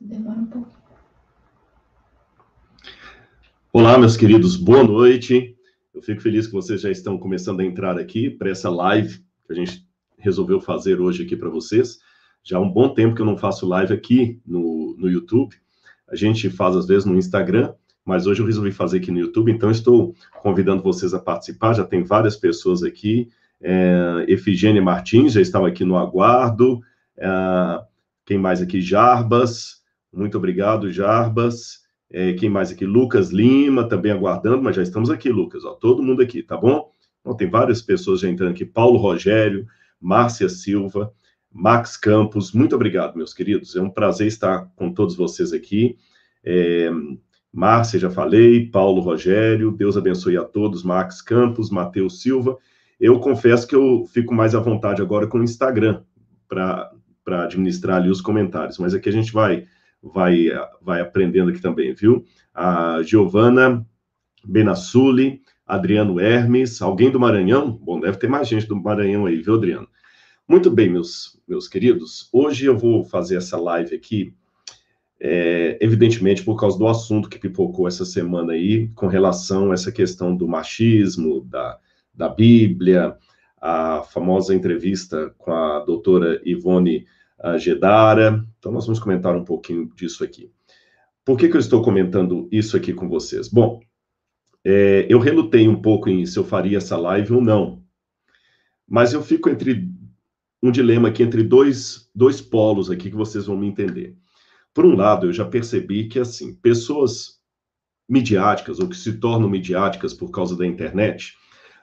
Demora um pouco. Olá, meus queridos, boa noite. Eu fico feliz que vocês já estão começando a entrar aqui para essa live que a gente resolveu fazer hoje aqui para vocês. Já há um bom tempo que eu não faço live aqui no, no YouTube. A gente faz às vezes no Instagram, mas hoje eu resolvi fazer aqui no YouTube, então estou convidando vocês a participar. Já tem várias pessoas aqui. É, Efigênia Martins já estava aqui no aguardo. É, quem mais aqui? Jarbas. Muito obrigado, Jarbas. É, quem mais aqui? Lucas Lima, também aguardando, mas já estamos aqui, Lucas. Ó, todo mundo aqui, tá bom? Então, tem várias pessoas já entrando aqui. Paulo Rogério, Márcia Silva, Max Campos. Muito obrigado, meus queridos. É um prazer estar com todos vocês aqui. É, Márcia, já falei. Paulo Rogério. Deus abençoe a todos. Max Campos, Matheus Silva. Eu confesso que eu fico mais à vontade agora com o Instagram para administrar ali os comentários, mas aqui a gente vai vai, vai aprendendo aqui também, viu? A Giovana Benassuli, Adriano Hermes, alguém do Maranhão? Bom, deve ter mais gente do Maranhão aí, viu, Adriano? Muito bem, meus, meus queridos. Hoje eu vou fazer essa live aqui, é, evidentemente por causa do assunto que pipocou essa semana aí, com relação a essa questão do machismo, da, da Bíblia, a famosa entrevista com a doutora Ivone a Gedara. Então, nós vamos comentar um pouquinho disso aqui. Por que, que eu estou comentando isso aqui com vocês? Bom, é, eu relutei um pouco em se eu faria essa live ou não, mas eu fico entre um dilema aqui entre dois, dois polos aqui que vocês vão me entender. Por um lado, eu já percebi que, assim, pessoas midiáticas ou que se tornam midiáticas por causa da internet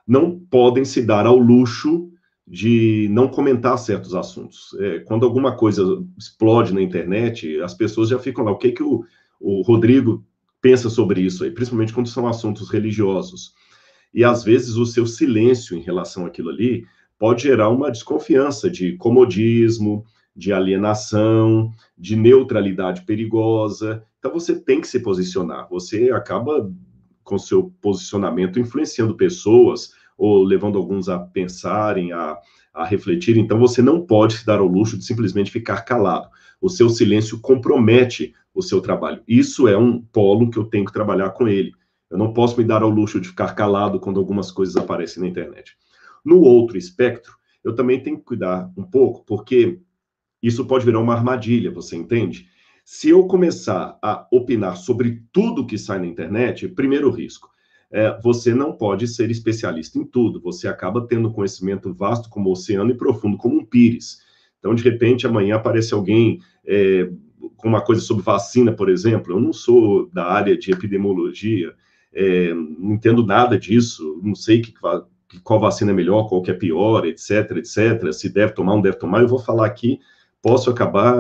não podem se dar ao luxo de não comentar certos assuntos. É, quando alguma coisa explode na internet, as pessoas já ficam lá, o que, que o, o Rodrigo pensa sobre isso aí, principalmente quando são assuntos religiosos. E às vezes o seu silêncio em relação àquilo ali pode gerar uma desconfiança de comodismo, de alienação, de neutralidade perigosa. Então você tem que se posicionar. Você acaba com seu posicionamento influenciando pessoas ou levando alguns a pensarem, a, a refletir. Então, você não pode se dar ao luxo de simplesmente ficar calado. O seu silêncio compromete o seu trabalho. Isso é um polo que eu tenho que trabalhar com ele. Eu não posso me dar ao luxo de ficar calado quando algumas coisas aparecem na internet. No outro espectro, eu também tenho que cuidar um pouco, porque isso pode virar uma armadilha, você entende? Se eu começar a opinar sobre tudo que sai na internet, primeiro risco é, você não pode ser especialista em tudo. Você acaba tendo conhecimento vasto como o oceano e profundo como um pires. Então, de repente, amanhã aparece alguém é, com uma coisa sobre vacina, por exemplo. Eu não sou da área de epidemiologia, é, não entendo nada disso, não sei que, qual vacina é melhor, qual que é pior, etc, etc. Se deve tomar, não deve tomar. Eu vou falar aqui, posso acabar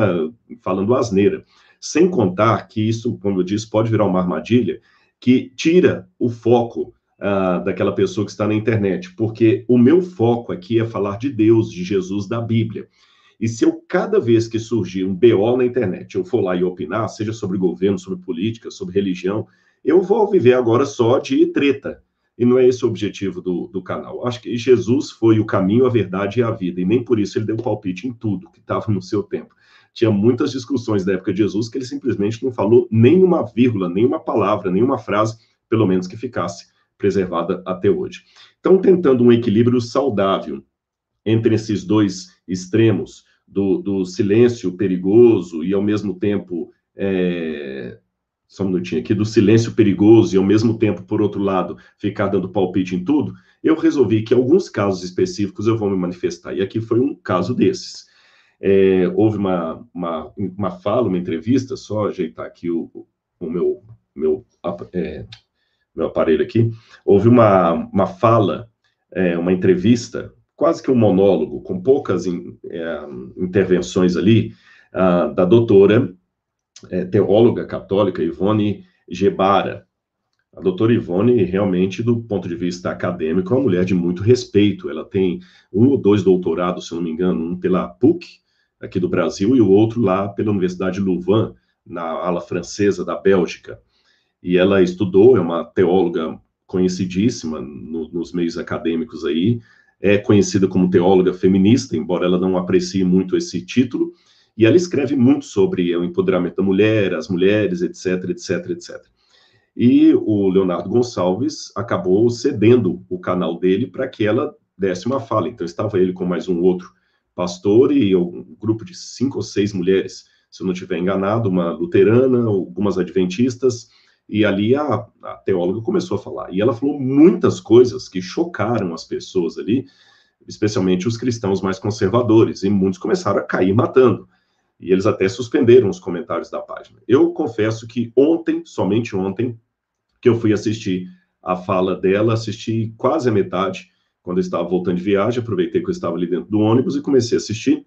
falando asneira. Sem contar que isso, como eu disse, pode virar uma armadilha que tira o foco uh, daquela pessoa que está na internet, porque o meu foco aqui é falar de Deus, de Jesus, da Bíblia. E se eu, cada vez que surgir um BO na internet, eu for lá e opinar, seja sobre governo, sobre política, sobre religião, eu vou viver agora só de treta. E não é esse o objetivo do, do canal. Acho que Jesus foi o caminho, a verdade e a vida, e nem por isso ele deu palpite em tudo que estava no seu tempo tinha muitas discussões da época de Jesus que ele simplesmente não falou nenhuma vírgula, nenhuma palavra, nenhuma frase, pelo menos que ficasse preservada até hoje. Então, tentando um equilíbrio saudável entre esses dois extremos, do, do silêncio perigoso e, ao mesmo tempo, é... só um minutinho aqui, do silêncio perigoso e, ao mesmo tempo, por outro lado, ficar dando palpite em tudo, eu resolvi que alguns casos específicos eu vou me manifestar. E aqui foi um caso desses. É, houve uma, uma, uma fala, uma entrevista, só ajeitar aqui o, o meu, meu, é, meu aparelho aqui, houve uma, uma fala, é, uma entrevista, quase que um monólogo, com poucas in, é, intervenções ali, a, da doutora é, teóloga católica Ivone Gebara. A doutora Ivone, realmente, do ponto de vista acadêmico, é uma mulher de muito respeito. Ela tem um ou dois doutorados, se não me engano, um pela PUC, aqui do Brasil, e o outro lá pela Universidade Louvain, na ala francesa da Bélgica. E ela estudou, é uma teóloga conhecidíssima no, nos meios acadêmicos aí, é conhecida como teóloga feminista, embora ela não aprecie muito esse título, E ela escreve muito sobre o empoderamento da mulher, as mulheres, etc, etc, etc. E o Leonardo Gonçalves acabou cedendo o canal dele para que ela desse uma fala. Então estava ele com mais um outro pastor e um grupo de cinco ou seis mulheres, se eu não estiver enganado, uma luterana, algumas adventistas, e ali a, a, teóloga começou a falar. E ela falou muitas coisas que chocaram as pessoas ali, especialmente os cristãos mais conservadores, e muitos começaram a cair matando. E eles até suspenderam os comentários da página. Eu confesso que ontem, somente ontem, que eu fui assistir a fala dela, assisti quase a metade, quando eu estava voltando de viagem, aproveitei que eu estava ali dentro do ônibus e comecei a assistir.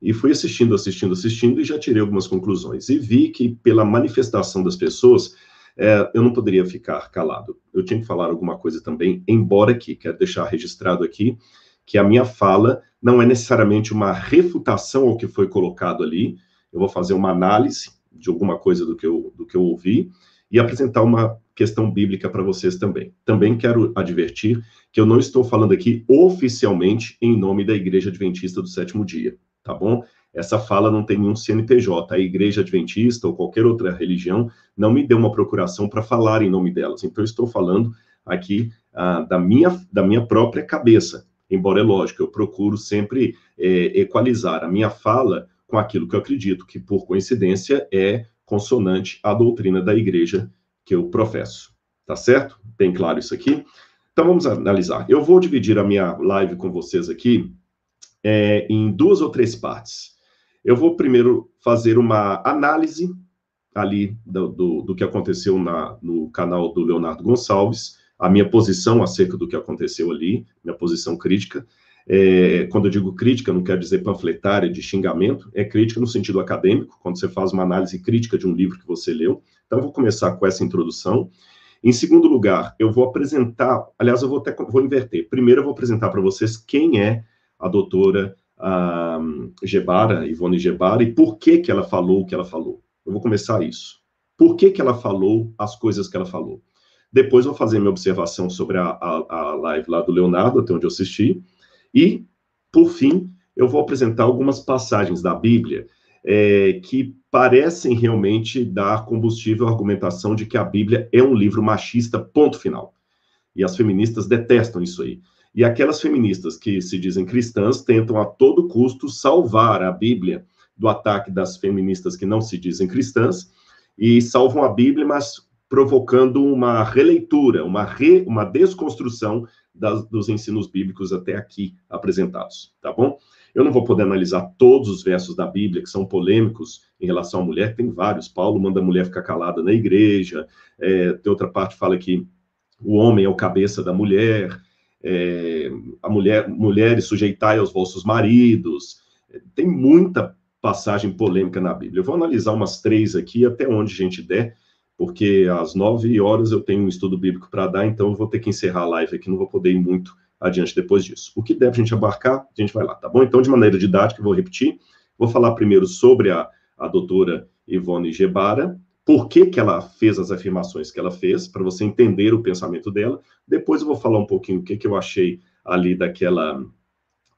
E fui assistindo, assistindo, assistindo e já tirei algumas conclusões. E vi que, pela manifestação das pessoas, é, eu não poderia ficar calado. Eu tinha que falar alguma coisa também, embora que, quero deixar registrado aqui, que a minha fala não é necessariamente uma refutação ao que foi colocado ali. Eu vou fazer uma análise de alguma coisa do que eu, do que eu ouvi e apresentar uma questão bíblica para vocês também. Também quero advertir que eu não estou falando aqui oficialmente em nome da Igreja Adventista do Sétimo Dia, tá bom? Essa fala não tem nenhum CNPJ. A Igreja Adventista ou qualquer outra religião não me deu uma procuração para falar em nome delas. Então, eu estou falando aqui ah, da, minha, da minha própria cabeça. Embora é lógico, eu procuro sempre é, equalizar a minha fala com aquilo que eu acredito, que por coincidência é consonante à doutrina da igreja que eu professo. Tá certo? Bem claro isso aqui? Então vamos analisar. Eu vou dividir a minha live com vocês aqui é, em duas ou três partes. Eu vou primeiro fazer uma análise ali do, do, do que aconteceu na, no canal do Leonardo Gonçalves, a minha posição acerca do que aconteceu ali, minha posição crítica. É, quando eu digo crítica, não quero dizer panfletária de xingamento, é crítica no sentido acadêmico, quando você faz uma análise crítica de um livro que você leu. Então, vou começar com essa introdução. Em segundo lugar, eu vou apresentar, aliás, eu vou até vou inverter. Primeiro, eu vou apresentar para vocês quem é a doutora Gebara, Ivone Gebara, e por que, que ela falou o que ela falou. Eu vou começar isso. Por que, que ela falou as coisas que ela falou? Depois, vou fazer minha observação sobre a, a, a live lá do Leonardo, até onde eu assisti e, por fim, eu vou apresentar algumas passagens da Bíblia é, que parecem realmente dar combustível à argumentação de que a Bíblia é um livro machista, ponto final. E as feministas detestam isso aí. E aquelas feministas que se dizem cristãs tentam a todo custo salvar a Bíblia do ataque das feministas que não se dizem cristãs e salvam a Bíblia, mas provocando uma releitura, uma, re, uma desconstrução das, dos ensinos bíblicos até aqui apresentados, tá bom? Eu não vou poder analisar todos os versos da Bíblia que são polêmicos em relação à mulher, tem vários. Paulo manda a mulher ficar calada na igreja, é, tem outra parte que fala que o homem é o cabeça da mulher, é, a mulher, mulheres sujeitai aos vossos maridos. Tem muita passagem polêmica na Bíblia. Eu vou analisar umas três aqui, até onde a gente der, porque às nove horas eu tenho um estudo bíblico para dar, então eu vou ter que encerrar a live aqui, não vou poder ir muito adiante depois disso. O que deve a gente abarcar, a gente vai lá, tá bom? Então, de maneira didática, vou repetir. Vou falar primeiro sobre a, a doutora Ivone Gebara, por que, que ela fez as afirmações que ela fez, para você entender o pensamento dela. Depois eu vou falar um pouquinho o que, que eu achei ali daquela.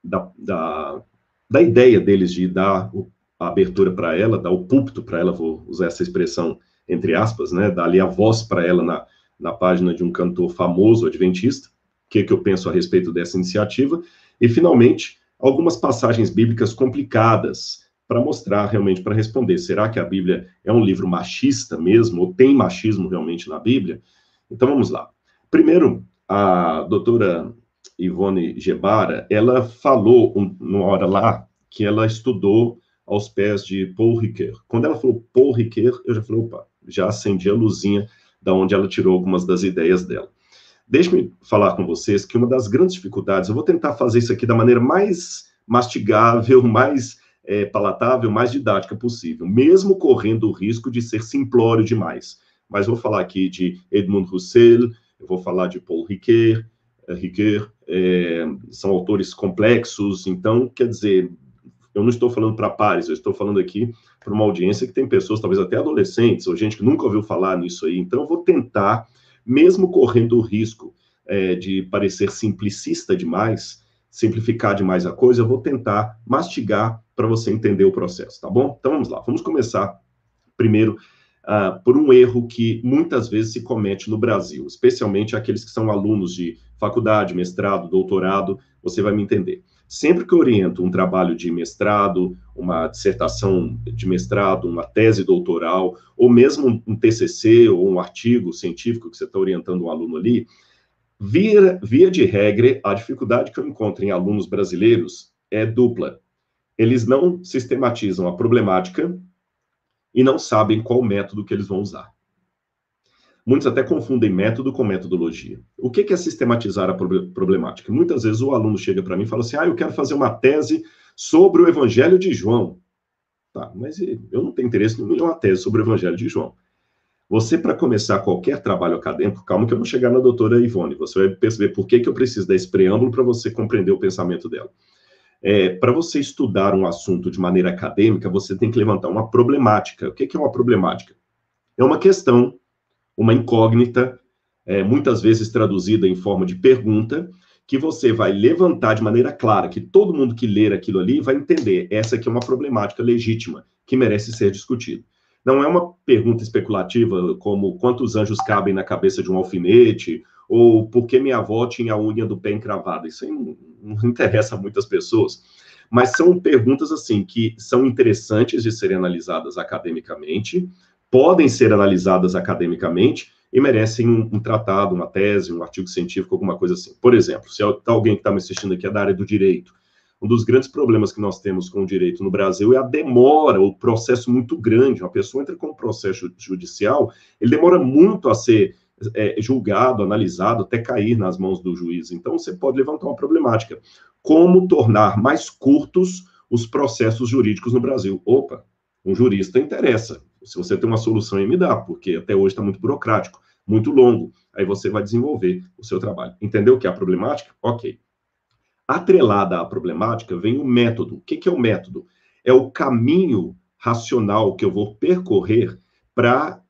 Da, da, da ideia deles de dar a abertura para ela, dar o púlpito para ela, vou usar essa expressão entre aspas, né, dar ali a voz para ela na, na página de um cantor famoso adventista, o que, que eu penso a respeito dessa iniciativa, e, finalmente, algumas passagens bíblicas complicadas para mostrar realmente, para responder, será que a Bíblia é um livro machista mesmo, ou tem machismo realmente na Bíblia? Então, vamos lá. Primeiro, a doutora Ivone Gebara, ela falou uma hora lá que ela estudou aos pés de Paul Ricoeur. Quando ela falou Paul Ricoeur, eu já falei, opa, já acendi a luzinha da onde ela tirou algumas das ideias dela. Deixe-me falar com vocês que uma das grandes dificuldades, eu vou tentar fazer isso aqui da maneira mais mastigável, mais é, palatável, mais didática possível, mesmo correndo o risco de ser simplório demais. Mas vou falar aqui de Edmund Husserl, eu vou falar de Paul Ricoeur, Ricoeur é, são autores complexos, então, quer dizer, eu não estou falando para pares, eu estou falando aqui para uma audiência que tem pessoas, talvez até adolescentes, ou gente que nunca ouviu falar nisso aí. Então, eu vou tentar, mesmo correndo o risco é, de parecer simplicista demais, simplificar demais a coisa, eu vou tentar mastigar para você entender o processo, tá bom? Então vamos lá, vamos começar primeiro uh, por um erro que muitas vezes se comete no Brasil, especialmente aqueles que são alunos de faculdade, mestrado, doutorado, você vai me entender. Sempre que oriento um trabalho de mestrado, uma dissertação de mestrado, uma tese doutoral, ou mesmo um TCC ou um artigo científico que você está orientando um aluno ali, via, via de regra, a dificuldade que eu encontro em alunos brasileiros é dupla. Eles não sistematizam a problemática e não sabem qual método que eles vão usar. Muitos até confundem método com metodologia. O que é sistematizar a problemática? Muitas vezes o aluno chega para mim e fala assim: ah, eu quero fazer uma tese sobre o Evangelho de João. Tá, mas eu não tenho interesse em uma tese sobre o Evangelho de João. Você, para começar qualquer trabalho acadêmico, calma que eu vou chegar na doutora Ivone, você vai perceber por que, que eu preciso desse preâmbulo para você compreender o pensamento dela. É, para você estudar um assunto de maneira acadêmica, você tem que levantar uma problemática. O que, que é uma problemática? É uma questão uma incógnita, é, muitas vezes traduzida em forma de pergunta, que você vai levantar de maneira clara, que todo mundo que ler aquilo ali vai entender. Essa aqui é uma problemática legítima, que merece ser discutida. Não é uma pergunta especulativa, como quantos anjos cabem na cabeça de um alfinete, ou por que minha avó tinha a unha do pé encravada. Isso aí não, não interessa a muitas pessoas. Mas são perguntas, assim, que são interessantes de serem analisadas academicamente, podem ser analisadas academicamente e merecem um, um, tratado, uma tese, um artigo científico, alguma coisa assim. Por exemplo, se alguém que está me assistindo aqui é da área do direito, um dos grandes problemas que nós temos com o direito no Brasil é a demora, o processo muito grande. Uma pessoa entra com um processo judicial, ele demora muito a ser é, julgado, analisado, até cair nas mãos do juiz. Então, você pode levantar uma problemática. Como tornar mais curtos os processos jurídicos no Brasil? Opa, um jurista interessa. Se você tem uma solução, me dá, porque até hoje está muito burocrático, muito longo. Aí você vai desenvolver o seu trabalho. Entendeu o que é a problemática? Ok. Atrelada à problemática vem o método. O que, que é o método? É o caminho racional que eu vou percorrer para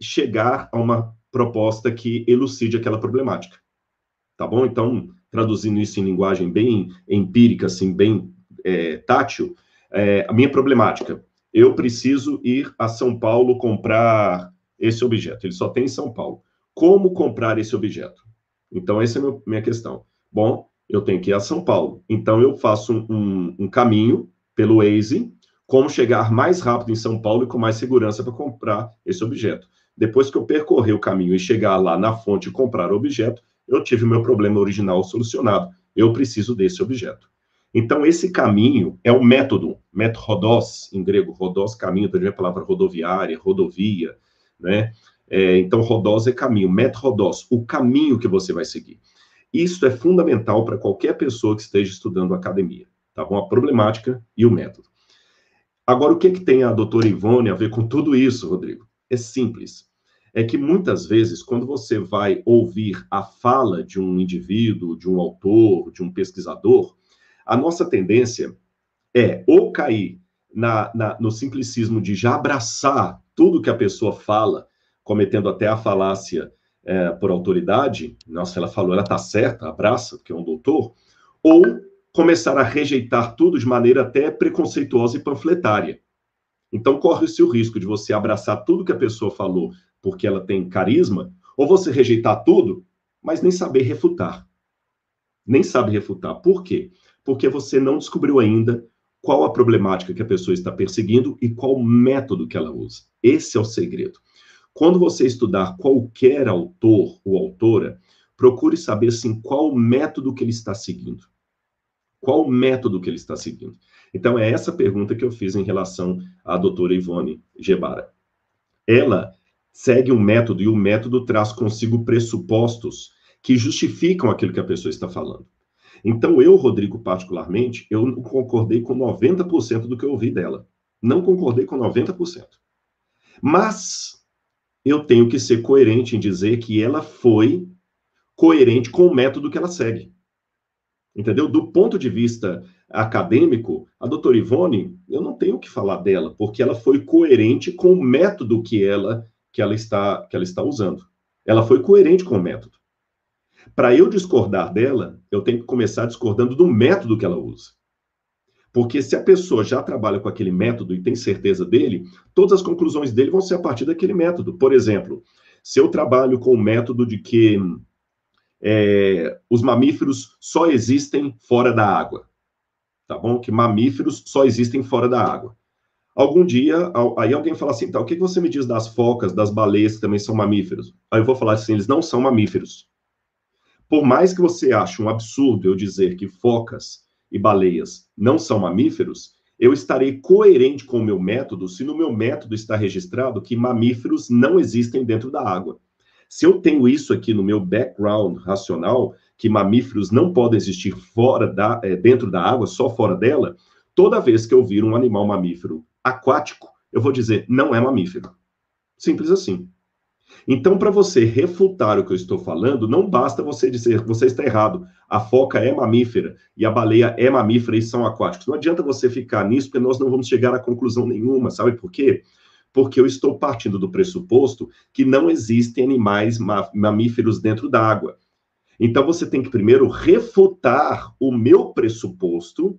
chegar a uma proposta que elucide aquela problemática. Tá bom? Então, traduzindo isso em linguagem bem empírica, assim, bem é, tátil, é, a minha problemática eu preciso ir a São Paulo comprar esse objeto. Ele só tem em São Paulo. Como comprar esse objeto? Então, essa é a minha questão. Bom, eu tenho que ir a São Paulo. Então, eu faço um, um, um caminho pelo Waze, como chegar mais rápido em São Paulo e com mais segurança para comprar esse objeto. Depois que eu percorrer o caminho e chegar lá na fonte e comprar o objeto, eu tive meu problema original solucionado. Eu preciso desse objeto. Então, esse caminho é o método, rodós, em grego, rodós, caminho, também a palavra rodoviária, rodovia, né? É, então, rodós é caminho, método rodós, o caminho que você vai seguir. Isso é fundamental para qualquer pessoa que esteja estudando academia, tá bom? A problemática e o método. Agora, o que, que tem a doutora Ivone a ver com tudo isso, Rodrigo? É simples. É que muitas vezes, quando você vai ouvir a fala de um indivíduo, de um autor, de um pesquisador, a nossa tendência é ou cair na, na, no simplicismo de já abraçar tudo que a pessoa fala, cometendo até a falácia é, por autoridade, nossa, ela falou, ela está certa, abraça, porque é um doutor, ou começar a rejeitar tudo de maneira até preconceituosa e panfletária. Então, corre-se o risco de você abraçar tudo que a pessoa falou porque ela tem carisma, ou você rejeitar tudo, mas nem saber refutar. Nem sabe refutar. Por quê? Porque você não descobriu ainda qual a problemática que a pessoa está perseguindo e qual método que ela usa. Esse é o segredo. Quando você estudar qualquer autor ou autora, procure saber assim qual método que ele está seguindo. Qual método que ele está seguindo? Então é essa pergunta que eu fiz em relação à doutora Ivone Gebara. Ela segue um método e o método traz consigo pressupostos que justificam aquilo que a pessoa está falando. Então, eu, Rodrigo, particularmente, eu concordei com 90% do que eu ouvi dela. Não concordei com 90%. Mas eu tenho que ser coerente em dizer que ela foi coerente com o método que ela segue. Entendeu? Do ponto de vista acadêmico, a doutora Ivone, eu não tenho o que falar dela, porque ela foi coerente com o método que ela que ela está que ela está usando. Ela foi coerente com o método. Para eu discordar dela, eu tenho que começar discordando do método que ela usa. Porque se a pessoa já trabalha com aquele método e tem certeza dele, todas as conclusões dele vão ser a partir daquele método. Por exemplo, se eu trabalho com o método de que é, os mamíferos só existem fora da água, tá bom? Que mamíferos só existem fora da água. Algum dia, aí alguém fala assim, tá, o que você me diz das focas, das baleias, que também são mamíferos? Aí eu vou falar assim, eles não são mamíferos. Por mais que você ache um absurdo eu dizer que focas e baleias não são mamíferos, eu estarei coerente com o meu método se no meu método está registrado que mamíferos não existem dentro da água. Se eu tenho isso aqui no meu background racional, que mamíferos não podem existir fora da, é, dentro da água, só fora dela, toda vez que eu vir um animal mamífero aquático, eu vou dizer não é mamífero. Simples assim. Então, para você refutar o que eu estou falando, não basta você dizer que você está errado. A foca é mamífera e a baleia é mamífera e são aquáticos. Não adianta você ficar nisso, porque nós não vamos chegar a conclusão nenhuma, sabe por quê? Porque eu estou partindo do pressuposto que não existem animais mamíferos dentro da água. Então, você tem que primeiro refutar o meu pressuposto,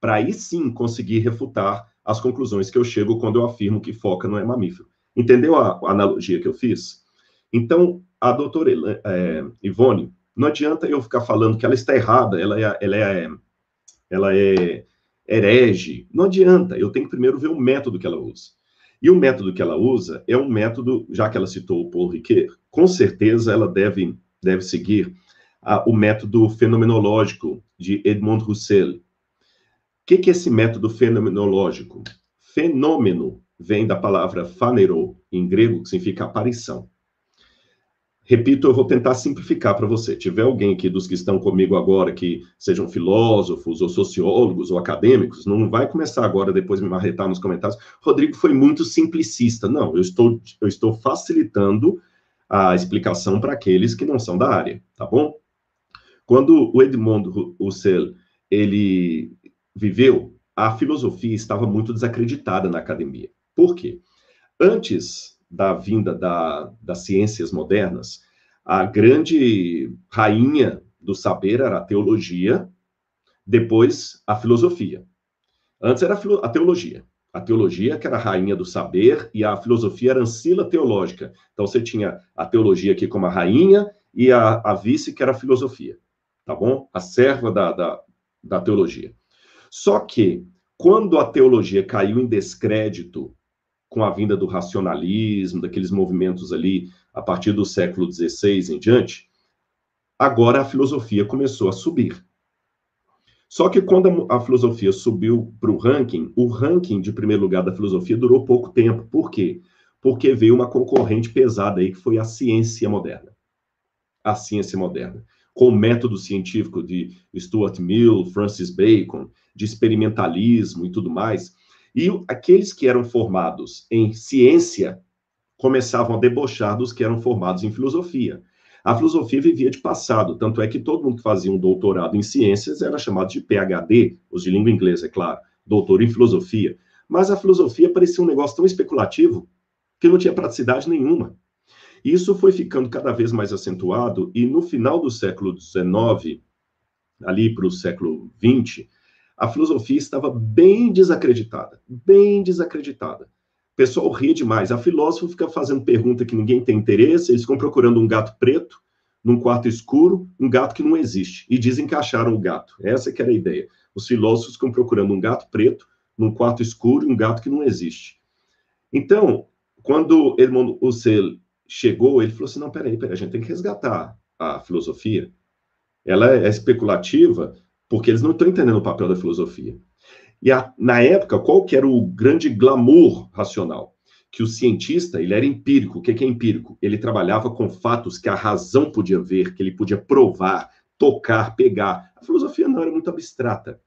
para aí sim conseguir refutar as conclusões que eu chego quando eu afirmo que foca não é mamífero. Entendeu a, a analogia que eu fiz? Então, a doutora é, Ivone, não adianta eu ficar falando que ela está errada, ela é, ela é, ela é herege. Não adianta, eu tenho que primeiro ver o método que ela usa. E o método que ela usa é um método, já que ela citou o Paul Ricoeur, com certeza ela deve, deve seguir a, o método fenomenológico de Edmond Husserl. O que, que é esse método fenomenológico? Fenômeno vem da palavra phanero, em grego, que significa aparição. Repito, eu vou tentar simplificar para você. Tiver alguém aqui dos que estão comigo agora que sejam filósofos ou sociólogos ou acadêmicos, não vai começar agora depois me marretar nos comentários. Rodrigo foi muito simplicista. Não, eu estou eu estou facilitando a explicação para aqueles que não são da área, tá bom? Quando o Edmond Husserl ele viveu, a filosofia estava muito desacreditada na academia. Por quê? Antes da vinda da, das ciências modernas, a grande rainha do saber era a teologia, depois a filosofia. Antes era a teologia. A teologia que era a rainha do saber e a filosofia era ancila teológica. Então você tinha a teologia aqui como a rainha e a, a vice que era a filosofia, tá bom? A serva da, da, da teologia. Só que quando a teologia caiu em descrédito com a vinda do racionalismo, daqueles movimentos ali a partir do século XVI em diante, agora a filosofia começou a subir. Só que quando a filosofia subiu para o ranking, o ranking de primeiro lugar da filosofia durou pouco tempo. Por quê? Porque veio uma concorrente pesada aí, que foi a ciência moderna. A ciência moderna. Com o método científico de Stuart Mill, Francis Bacon, de experimentalismo e tudo mais, e aqueles que eram formados em ciência começavam a debochar dos que eram formados em filosofia. A filosofia vivia de passado, tanto é que todo mundo que fazia um doutorado em ciências era chamado de PhD, os de língua inglesa, é claro, doutor em filosofia. Mas a filosofia parecia um negócio tão especulativo que não tinha praticidade nenhuma. Isso foi ficando cada vez mais acentuado, e no final do século XIX, ali para o século XX, a filosofia estava bem desacreditada, bem desacreditada. O pessoal ria demais. A filósofa fica fazendo pergunta que ninguém tem interesse, eles ficam procurando um gato preto num quarto escuro, um gato que não existe, e dizem que acharam o gato. Essa que era a ideia. Os filósofos ficam procurando um gato preto num quarto escuro, um gato que não existe. Então, quando Edmond Husserl chegou, ele falou assim, não, peraí, peraí, a gente tem que resgatar a filosofia. Ela é especulativa, porque eles não estão entendendo o papel da filosofia. E a, na época, qual que era o grande glamour racional? Que o cientista, ele era empírico. O que, que é empírico? Ele trabalhava com fatos que a razão podia ver, que ele podia provar, tocar, pegar. A filosofia não era muito abstrata.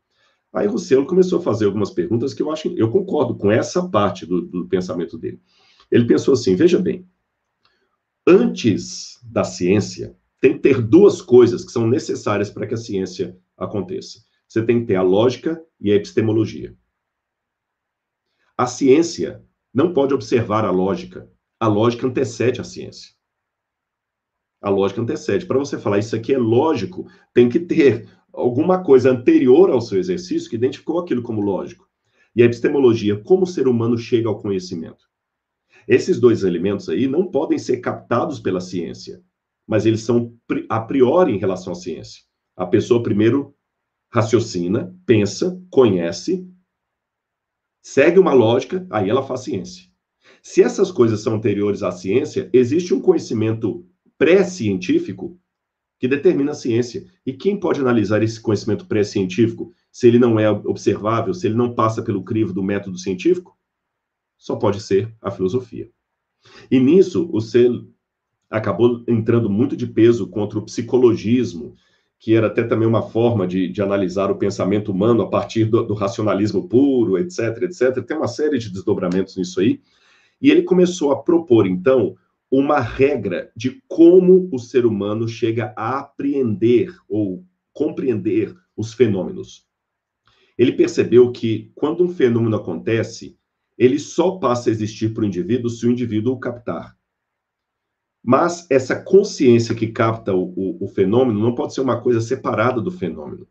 Aí Husserl começou a fazer algumas perguntas que eu acho, eu concordo com essa parte do, do pensamento dele. Ele pensou assim: veja bem, antes da ciência, tem que ter duas coisas que são necessárias para que a ciência aconteça. Você tem que ter a lógica e a epistemologia. A ciência não pode observar a lógica. A lógica antecede a ciência. A lógica antecede. Para você falar isso aqui é lógico, tem que ter alguma coisa anterior ao seu exercício que identificou aquilo como lógico. E a epistemologia, como o ser humano chega ao conhecimento. Esses dois elementos aí não podem ser captados pela ciência, mas eles são a priori em relação à ciência. A pessoa primeiro raciocina, pensa, conhece, segue uma lógica, aí ela faz ciência. Se essas coisas são anteriores à ciência, existe um conhecimento pré-científico que determina a ciência. E quem pode analisar esse conhecimento pré-científico se ele não é observável, se ele não passa pelo crivo do método científico? Só pode ser a filosofia. E nisso, o ser acabou entrando muito de peso contra o psicologismo, que era até também uma forma de, de analisar o pensamento humano a partir do, do, racionalismo puro, etc, etc. Tem uma série de desdobramentos nisso aí. E ele começou a propor, então, uma regra de como o ser humano chega a apreender ou compreender os fenômenos. Ele percebeu que quando um fenômeno acontece, ele só passa a existir para o indivíduo se o indivíduo o captar. Mas essa consciência que capta o, o, o, fenômeno não pode ser uma coisa separada do fenômeno.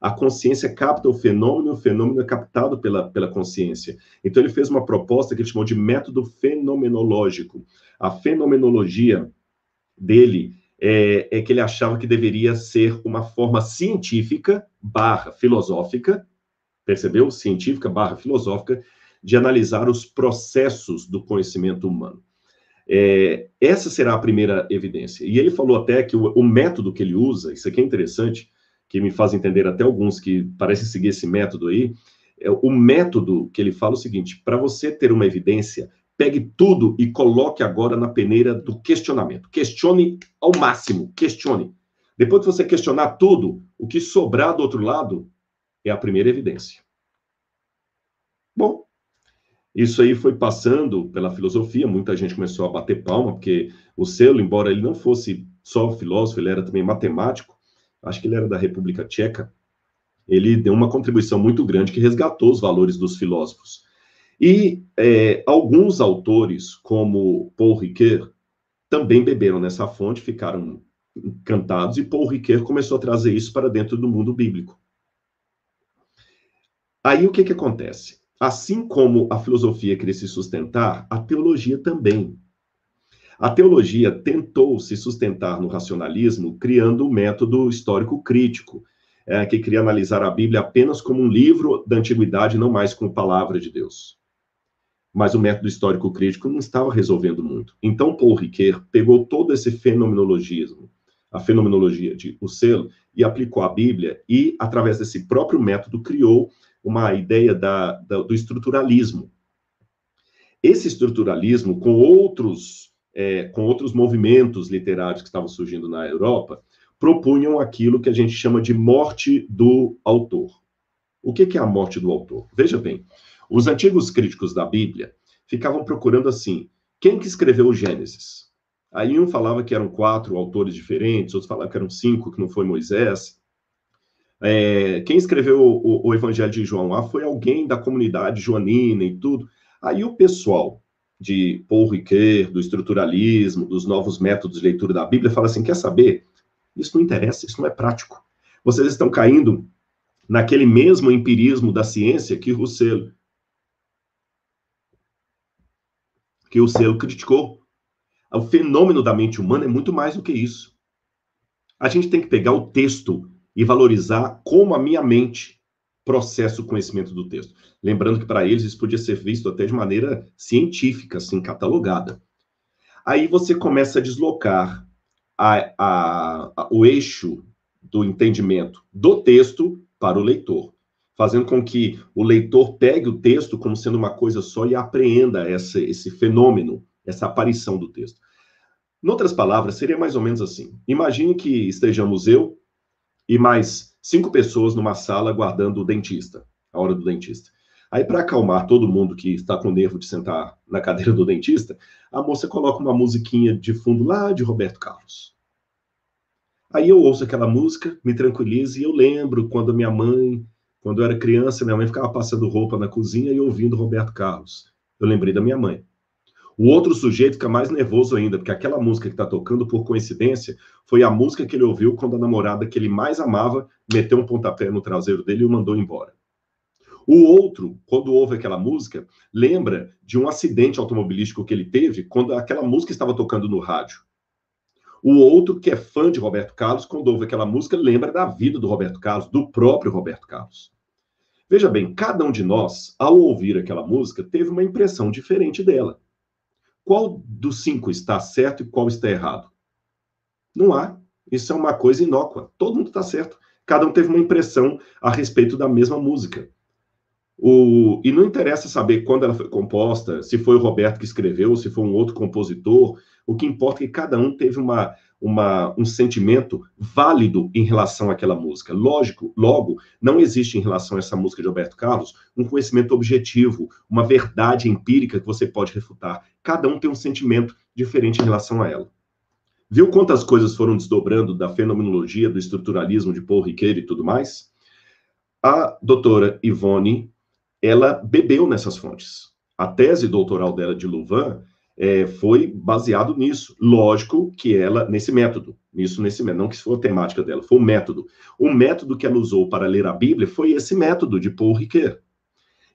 A consciência capta o fenômeno, o fenômeno é captado pela, pela consciência. Então, ele fez uma proposta que ele chamou de método fenomenológico. A fenomenologia dele é, é que ele achava que deveria ser uma forma científica barra filosófica, percebeu? Científica barra filosófica, de analisar os processos do conhecimento humano. É, essa será a primeira evidência. E ele falou até que o, o, método que ele usa, isso aqui é interessante, que me faz entender até alguns que parecem seguir esse método aí, é, o método que ele fala é o seguinte: para você ter uma evidência, pegue tudo e coloque agora na peneira do questionamento. Questione ao máximo, questione. Depois que você questionar tudo, o que sobrar do outro lado é a primeira evidência. Bom, isso aí foi passando pela filosofia, muita gente começou a bater palma, porque o Selo, embora ele não fosse só filósofo, ele era também matemático, acho que ele era da República Tcheca, ele deu uma contribuição muito grande que resgatou os valores dos filósofos. E é, alguns autores, como Paul Ricoeur, também beberam nessa fonte, ficaram encantados, e Paul Ricoeur começou a trazer isso para dentro do mundo bíblico. Aí o que, que acontece? Assim como a filosofia queria se sustentar, a teologia também. A teologia tentou se sustentar no racionalismo, criando o um método histórico crítico, é, que queria analisar a Bíblia apenas como um livro da antiguidade, não mais como palavra de Deus. Mas o método histórico crítico não estava resolvendo muito. Então, Paul Ricoeur pegou todo esse fenomenologismo, a fenomenologia de Husserl, e aplicou à Bíblia, e, através desse próprio método, criou uma ideia da, da, do estruturalismo. Esse estruturalismo, com outros, é, com outros movimentos literários que estavam surgindo na Europa, propunham aquilo que a gente chama de morte do autor. O que, que é a morte do autor? Veja bem, os antigos críticos da Bíblia ficavam procurando assim, quem que escreveu o Gênesis? Aí um falava que eram quatro autores diferentes, outros falavam que eram cinco, que não foi Moisés. É, quem escreveu o, o, Evangelho de João lá foi alguém da comunidade joanina e tudo. Aí o pessoal de Paul Ricoeur, do estruturalismo, dos novos métodos de leitura da Bíblia, fala assim: quer saber? Isso não interessa, isso não é prático. Vocês estão caindo naquele mesmo empirismo da ciência que Russell que o selo criticou. O fenômeno da mente humana é muito mais do que isso. A gente tem que pegar o texto e valorizar como a minha mente processa o conhecimento do texto. Lembrando que para eles isso podia ser visto até de maneira científica, assim, catalogada. Aí você começa a deslocar a, a, a, o eixo do entendimento do texto para o leitor, fazendo com que o leitor pegue o texto como sendo uma coisa só e apreenda essa, esse fenômeno, essa aparição do texto. Em outras palavras, seria mais ou menos assim. Imagine que estejamos eu, e mais cinco pessoas numa sala guardando o dentista, a hora do dentista. Aí, para acalmar todo mundo que está com nervo de sentar na cadeira do dentista, a moça coloca uma musiquinha de fundo lá de Roberto Carlos. Aí eu ouço aquela música, me tranquilizo e eu lembro quando minha mãe, quando eu era criança, minha mãe ficava passando roupa na cozinha e ouvindo Roberto Carlos. Eu lembrei da minha mãe. O outro sujeito fica mais nervoso ainda, porque aquela música que está tocando, por coincidência, foi a música que ele ouviu quando a namorada que ele mais amava meteu um pontapé no traseiro dele e o mandou embora. O outro, quando ouve aquela música, lembra de um acidente automobilístico que ele teve quando aquela música estava tocando no rádio. O outro, que é fã de Roberto Carlos, quando ouve aquela música, lembra da vida do Roberto Carlos, do próprio Roberto Carlos. Veja bem, cada um de nós, ao ouvir aquela música, teve uma impressão diferente dela. Qual dos cinco está certo e qual está errado? Não há. Isso é uma coisa inócua. Todo mundo está certo. Cada um teve uma impressão a respeito da mesma música. O... E não interessa saber quando ela foi composta, se foi o Roberto que escreveu, se foi um outro compositor. O que importa é que cada um teve uma, uma, um sentimento válido em relação àquela música. Lógico, logo, não existe em relação a essa música de Roberto Carlos um conhecimento objetivo, uma verdade empírica que você pode refutar. Cada um tem um sentimento diferente em relação a ela. Viu quantas coisas foram desdobrando da fenomenologia, do estruturalismo de Paul Ricoeur e tudo mais? A doutora Ivone, ela bebeu nessas fontes. A tese doutoral dela de Louvain é, foi baseado nisso. Lógico que ela, nesse método, nisso, nesse método, não que foi a temática dela, foi o método. O método que ela usou para ler a Bíblia foi esse método de Paul Ricoeur.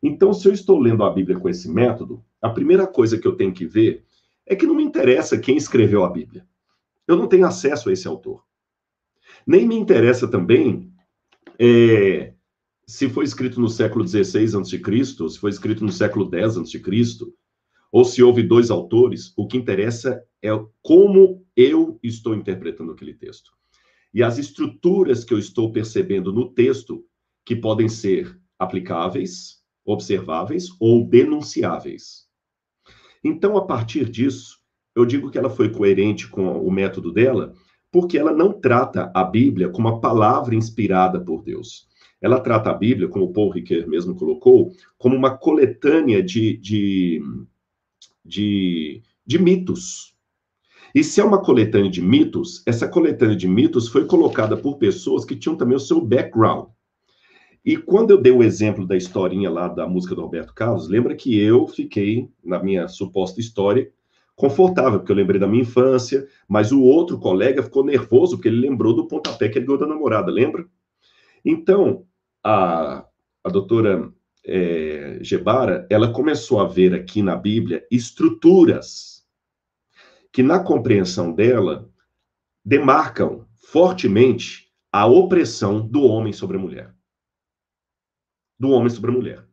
Então, se eu estou lendo a Bíblia com esse método, a primeira coisa que eu tenho que ver é que não me interessa quem escreveu a Bíblia. Eu não tenho acesso a esse autor. Nem me interessa também é, se foi escrito no século XVI a.C., se foi escrito no século X a.C., ou se houve dois autores, o que interessa é como eu estou interpretando aquele texto. E as estruturas que eu estou percebendo no texto, que podem ser aplicáveis, observáveis ou denunciáveis. Então, a partir disso, eu digo que ela foi coerente com o método dela, porque ela não trata a Bíblia como uma palavra inspirada por Deus. Ela trata a Bíblia, como Paul Ricoeur mesmo colocou, como uma coletânea de, de de, de mitos. E se é uma coletânea de mitos, essa coletânea de mitos foi colocada por pessoas que tinham também o seu background. E quando eu dei o exemplo da historinha lá da música do Roberto Carlos, lembra que eu fiquei, na minha suposta história, confortável, porque eu lembrei da minha infância, mas o outro colega ficou nervoso porque ele lembrou do pontapé que ele deu da namorada, lembra? Então, a, a doutora é, Gebara, ela começou a ver aqui na Bíblia estruturas que, na compreensão dela, demarcam fortemente a opressão do homem sobre a mulher. Do homem sobre a mulher.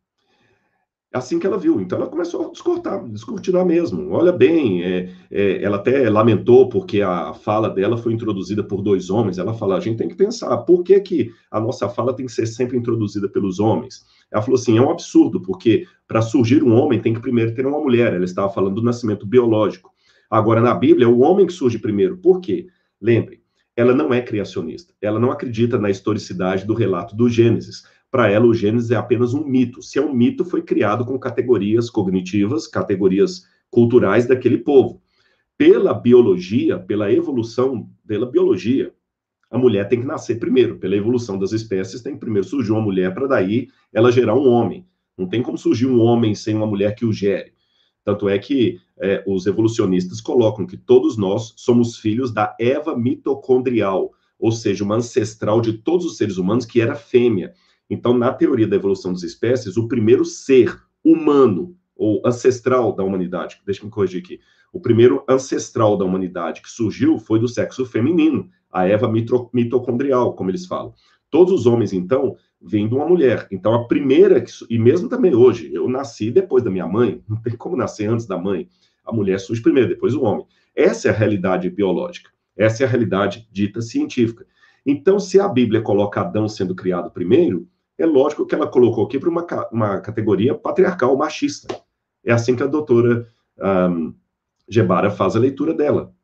É assim que ela viu. Então ela começou a descortar, descortinar mesmo. Olha bem, é, é, ela até lamentou porque a fala dela foi introduzida por dois homens. Ela fala: a gente tem que pensar, por que, que a nossa fala tem que ser sempre introduzida pelos homens? Ela falou assim: é um absurdo, porque para surgir um homem tem que primeiro ter uma mulher. Ela estava falando do nascimento biológico. Agora, na Bíblia, é o homem que surge primeiro. Por quê? Lembre, ela não é criacionista. Ela não acredita na historicidade do relato do Gênesis para ela o Gênesis é apenas um mito. Se é um mito, foi criado com categorias cognitivas, categorias culturais daquele povo. Pela biologia, pela evolução pela biologia, a mulher tem que nascer primeiro. Pela evolução das espécies, tem que primeiro surgir uma mulher para daí ela gerar um homem. Não tem como surgir um homem sem uma mulher que o gere. Tanto é que é, os evolucionistas colocam que todos nós somos filhos da Eva mitocondrial, ou seja, uma ancestral de todos os seres humanos que era fêmea. Então, na teoria da evolução das espécies, o primeiro ser humano ou ancestral da humanidade, deixa me corrigir aqui, o primeiro ancestral da humanidade que surgiu foi do sexo feminino, a Eva mitocondrial, como eles falam. Todos os homens, então, vêm de uma mulher. Então, a primeira, e mesmo também hoje, eu nasci depois da minha mãe, não tem como nascer antes da mãe. A mulher surge primeiro, depois o homem. Essa é a realidade biológica. Essa é a realidade dita científica. Então, se a Bíblia coloca Adão sendo criado primeiro, é lógico que ela colocou aqui para uma, uma categoria patriarcal, machista. É assim que a doutora um, Gebara faz a leitura dela.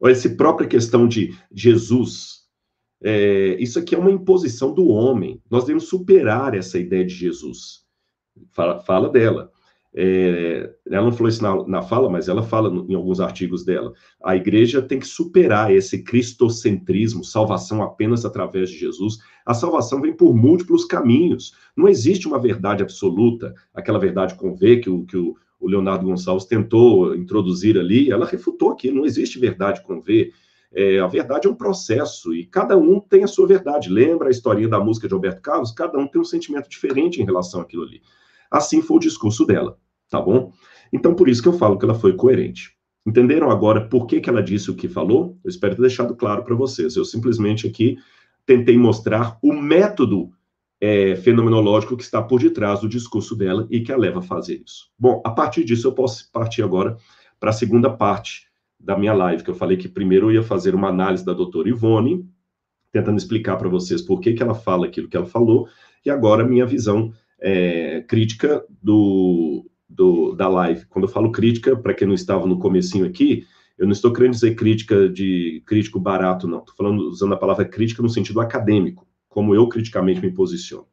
Olha, essa própria questão de Jesus, é, isso aqui é uma imposição do homem. Nós devemos superar essa ideia de Jesus. Fala, fala dela. É, ela não falou isso na, na fala, mas ela fala no, em alguns artigos dela. A igreja tem que superar esse cristocentrismo, salvação apenas através de Jesus. A salvação vem por múltiplos caminhos. Não existe uma verdade absoluta, aquela verdade com V que o, que o, o Leonardo Gonçalves tentou introduzir ali, ela refutou que não existe verdade com V. É, a verdade é um processo e cada um tem a sua verdade. Lembra a historinha da música de Alberto Carlos? Cada um tem um sentimento diferente em relação àquilo ali. Assim foi o discurso dela, tá bom? Então, por isso que eu falo que ela foi coerente. Entenderam agora por que, que ela disse o que falou? Eu espero ter deixado claro para vocês. Eu simplesmente aqui tentei mostrar o método é, fenomenológico que está por detrás do discurso dela e que a leva a fazer isso. Bom, a partir disso eu posso partir agora para a segunda parte da minha live, que eu falei que primeiro eu ia fazer uma análise da doutora Ivone, tentando explicar para vocês por que, que ela fala aquilo que ela falou, e agora minha visão é, crítica do, do, da live. Quando eu falo crítica, para quem não estava no comecinho aqui, eu não estou querendo dizer crítica de crítico barato, não. Estou falando usando a palavra crítica no sentido acadêmico, como eu criticamente me posiciono.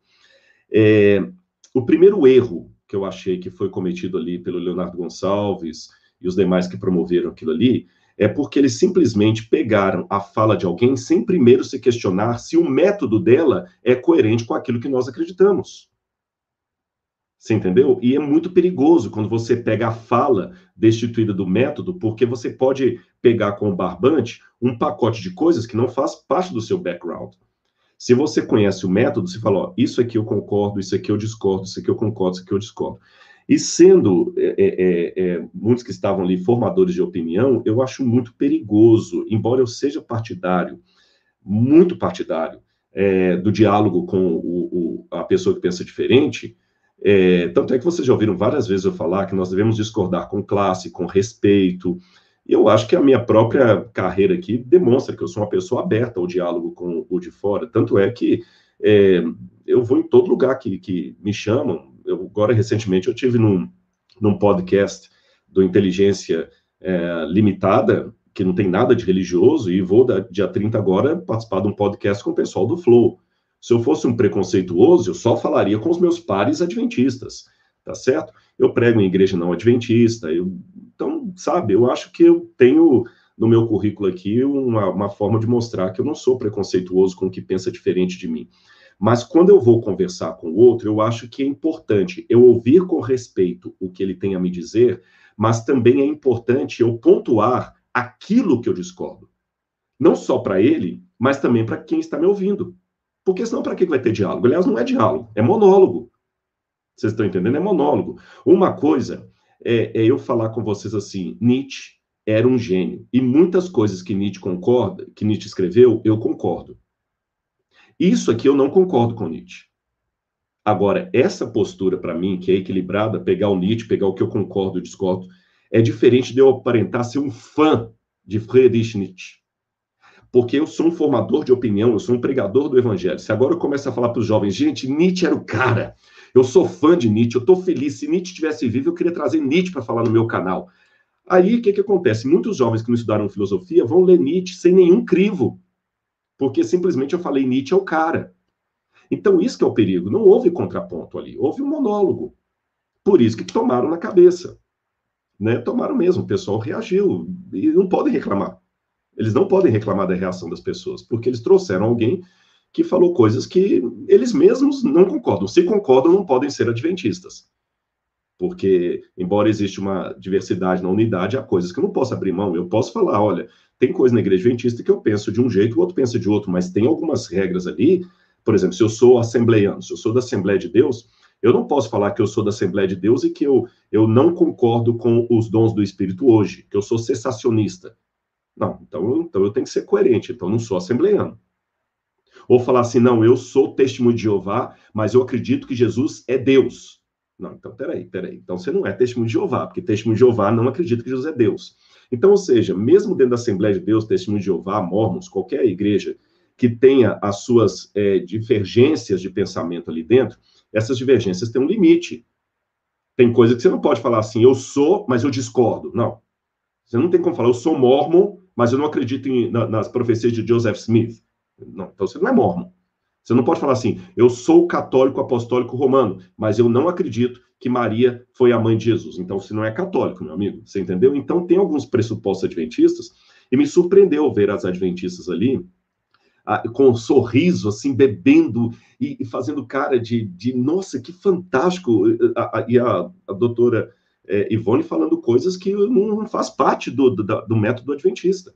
É, o primeiro erro que eu achei que foi cometido ali pelo Leonardo Gonçalves, e os demais que promoveram aquilo ali, é porque eles simplesmente pegaram a fala de alguém sem primeiro se questionar se o método dela é coerente com aquilo que nós acreditamos. Você entendeu? E é muito perigoso quando você pega a fala destituída do método, porque você pode pegar com o barbante um pacote de coisas que não faz parte do seu background. Se você conhece o método, você fala, ó, isso aqui eu concordo, isso aqui eu discordo, isso aqui eu concordo, isso aqui eu discordo. E sendo é, é, é, é, muitos que estavam ali formadores de opinião, eu acho muito perigoso, embora eu seja partidário, muito partidário, é, do diálogo com o, o, a pessoa que pensa diferente. É, tanto é que vocês já ouviram várias vezes eu falar que nós devemos discordar com classe, com respeito. E eu acho que a minha própria carreira aqui demonstra que eu sou uma pessoa aberta ao diálogo com o de fora. Tanto é que eu vou em todo lugar que, que me chamam, eu, agora recentemente eu tive num, num podcast do Inteligência é, Limitada, que não tem nada de religioso, e vou, dia 30 agora, participar de um podcast com o pessoal do Flow. Se eu fosse um preconceituoso, eu só falaria com os meus pares adventistas, tá certo? Eu prego em igreja não adventista, eu, então, sabe, eu acho que eu tenho no meu currículo aqui uma, uma forma de mostrar que eu não sou preconceituoso com o que pensa diferente de mim. Mas quando eu vou conversar com o outro, eu acho que é importante eu ouvir com respeito o que ele tem a me dizer, mas também é importante eu pontuar aquilo que eu discordo. Não só para ele, mas também para quem está me ouvindo. Porque senão, para que vai ter diálogo? Aliás, não é diálogo, é monólogo. Vocês estão entendendo? É monólogo. Uma coisa é, é eu falar com vocês assim: Nietzsche era um gênio. E muitas coisas que Nietzsche concorda, que Nietzsche escreveu, eu concordo. Isso aqui eu não concordo com Nietzsche. Agora, essa postura, para mim, que é equilibrada, pegar o Nietzsche, pegar o que eu concordo e discordo, é diferente de eu aparentar ser um fã de Friedrich Nietzsche. Porque eu sou um formador de opinião, eu sou um pregador do evangelho. Se agora eu começo a falar para os jovens, gente, Nietzsche era o cara, eu sou fã de Nietzsche, eu estou feliz. Se Nietzsche tivesse vivo, eu queria trazer Nietzsche para falar no meu canal. Aí, o que, que acontece? Muitos jovens que não estudaram filosofia vão ler Nietzsche sem nenhum crivo porque simplesmente eu falei Nietzsche é o cara. Então, isso que é o perigo. Não houve contraponto ali, houve um monólogo. Por isso que tomaram na cabeça. Né? Tomaram mesmo, o pessoal reagiu. E não podem reclamar. Eles não podem reclamar da reação das pessoas, porque eles trouxeram alguém que falou coisas que eles mesmos não concordam. Se concordam, não podem ser adventistas. Porque, embora exista uma diversidade na unidade, há coisas que eu não posso abrir mão. Eu posso falar, olha, tem coisa na igreja adventista que eu penso de um jeito, o outro pensa de outro, mas tem algumas regras ali. Por exemplo, se eu sou assembleiano, se eu sou da Assembleia de Deus, eu não posso falar que eu sou da Assembleia de Deus e que eu, eu não concordo com os dons do Espírito hoje, que eu sou cessacionista. Não, então, então eu tenho que ser coerente, então não sou assembleiano. Ou falar assim, não, eu sou testemunho de Jeová, mas eu acredito que Jesus é Deus. Não, então peraí, peraí. Então você não é testemunho de Jeová, porque testemunho de Jeová não acredita que Jesus é Deus. Então, ou seja, mesmo dentro da Assembleia de Deus, Testemunho de Jeová, Mormons, qualquer igreja que tenha as suas é, divergências de pensamento ali dentro, essas divergências têm um limite. Tem coisa que você não pode falar assim, eu sou, mas eu discordo. Não. Você não tem como falar, eu sou mormon, mas eu não acredito em, na, nas profecias de Joseph Smith. Não, então você não é mormon. Você não pode falar assim, eu sou católico apostólico romano, mas eu não acredito que Maria foi a mãe de Jesus. Então, você não é católico, meu amigo, você entendeu? Então, tem alguns pressupostos adventistas, e me surpreendeu ver as adventistas ali, com um sorriso, assim, bebendo e, e fazendo cara de, de, nossa, que fantástico. E a, a, a doutora é, Ivone falando coisas que não faz parte do, do, do método adventista.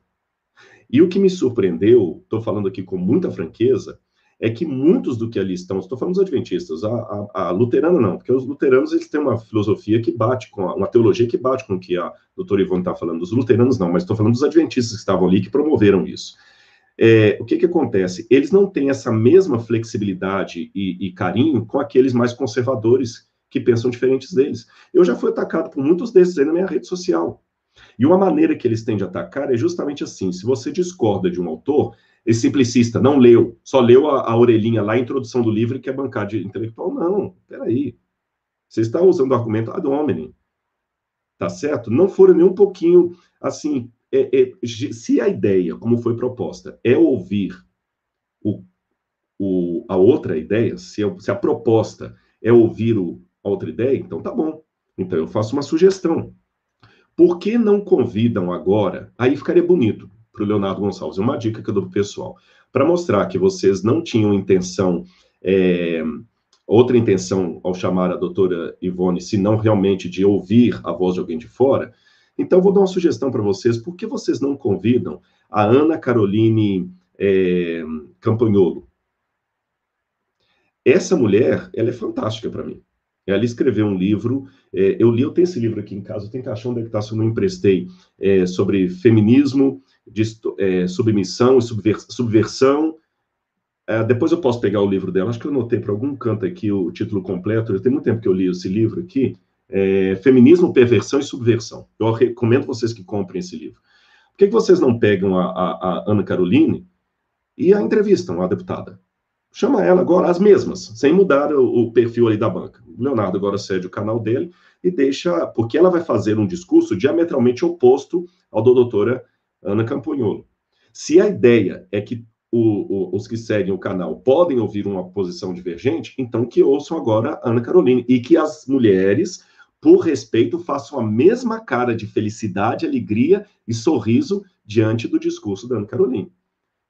E o que me surpreendeu, estou falando aqui com muita franqueza, é que muitos do que ali estão, estou falando dos adventistas, a, a, a, luterana não, porque os luteranos eles têm uma filosofia que bate com, a, uma teologia que bate com o que a doutora Ivone está falando, dos luteranos não, mas estou falando dos adventistas que estavam ali, que promoveram isso. É, o que que acontece? Eles não têm essa mesma flexibilidade e, e carinho com aqueles mais conservadores que pensam diferentes deles. Eu já fui atacado por muitos desses aí na minha rede social. E uma maneira que eles têm de atacar é justamente assim: se você discorda de um autor, esse simplicista não leu, só leu a, a orelhinha lá, a introdução do livro e quer bancar de intelectual. Não, peraí. Você está usando o argumento ad hominem. Tá certo? Não foram nem um pouquinho assim. É, é, se a ideia, como foi proposta, é ouvir o, o, a outra ideia, se, se a proposta é ouvir o, outra ideia, então tá bom. Então eu faço uma sugestão. Por que não convidam agora? Aí ficaria bonito para o Leonardo Gonçalves. É uma dica que eu dou para o pessoal. Para mostrar que vocês não tinham intenção, é, outra intenção ao chamar a doutora Ivone, senão realmente de ouvir a voz de alguém de fora. Então, vou dar uma sugestão para vocês. Por que vocês não convidam a Ana Caroline é, Campagnolo? Essa mulher, ela é fantástica para mim. Ela escreveu um livro, é, eu li, eu tenho esse livro aqui em casa, eu tenho caixão deve estar, se eu não emprestei, é, sobre feminismo, de, é, submissão e subver, subversão. É, depois eu posso pegar o livro dela, acho que eu anotei para algum canto aqui o título completo, tem muito tempo que eu li esse livro aqui, é, Feminismo, Perversão e Subversão. Eu recomendo vocês que comprem esse livro. Por que, que vocês não pegam a, a, a Ana Caroline e a entrevistam, a deputada? Chama ela agora as mesmas, sem mudar o, o, perfil ali da banca. O Leonardo agora cede o canal dele e deixa, porque ela vai fazer um discurso diametralmente oposto ao da doutora Ana Camponholo. Se a ideia é que o, o, os que seguem o canal podem ouvir uma posição divergente, então que ouçam agora a Ana Caroline e que as mulheres, por respeito, façam a mesma cara de felicidade, alegria e sorriso diante do discurso da Ana Caroline.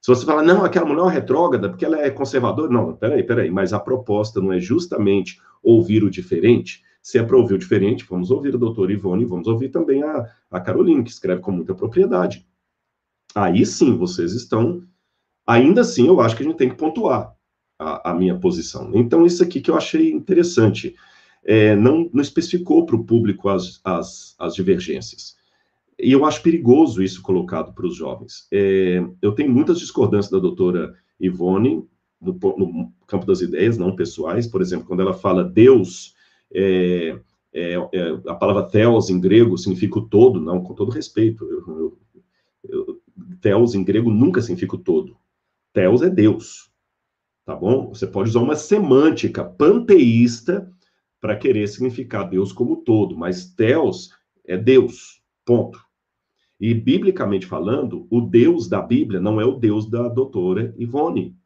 Se você falar, não, aquela mulher é uma retrógrada porque ela é conservadora, não, peraí, peraí, mas a proposta não é justamente ouvir o diferente? Se é para ouvir o diferente, vamos ouvir a doutora Ivone, vamos ouvir também a, a Caroline, que escreve com muita propriedade. Aí sim, vocês estão. Ainda assim, eu acho que a gente tem que pontuar a, a minha posição. Então, isso aqui que eu achei interessante. É, não, não especificou para o público as, as, as divergências. E eu acho perigoso isso colocado para os jovens. É, eu tenho muitas discordâncias da doutora Ivone no, no, campo das ideias, não pessoais. Por exemplo, quando ela fala Deus, é, é, é a palavra theos em grego significa o todo, não, com todo respeito. Eu, eu, theos em grego nunca significa o todo. Theos é Deus, tá bom? Você pode usar uma semântica panteísta para querer significar Deus como todo, mas Theos é Deus, ponto. E, biblicamente falando, o Deus da Bíblia não é o Deus da doutora Ivone.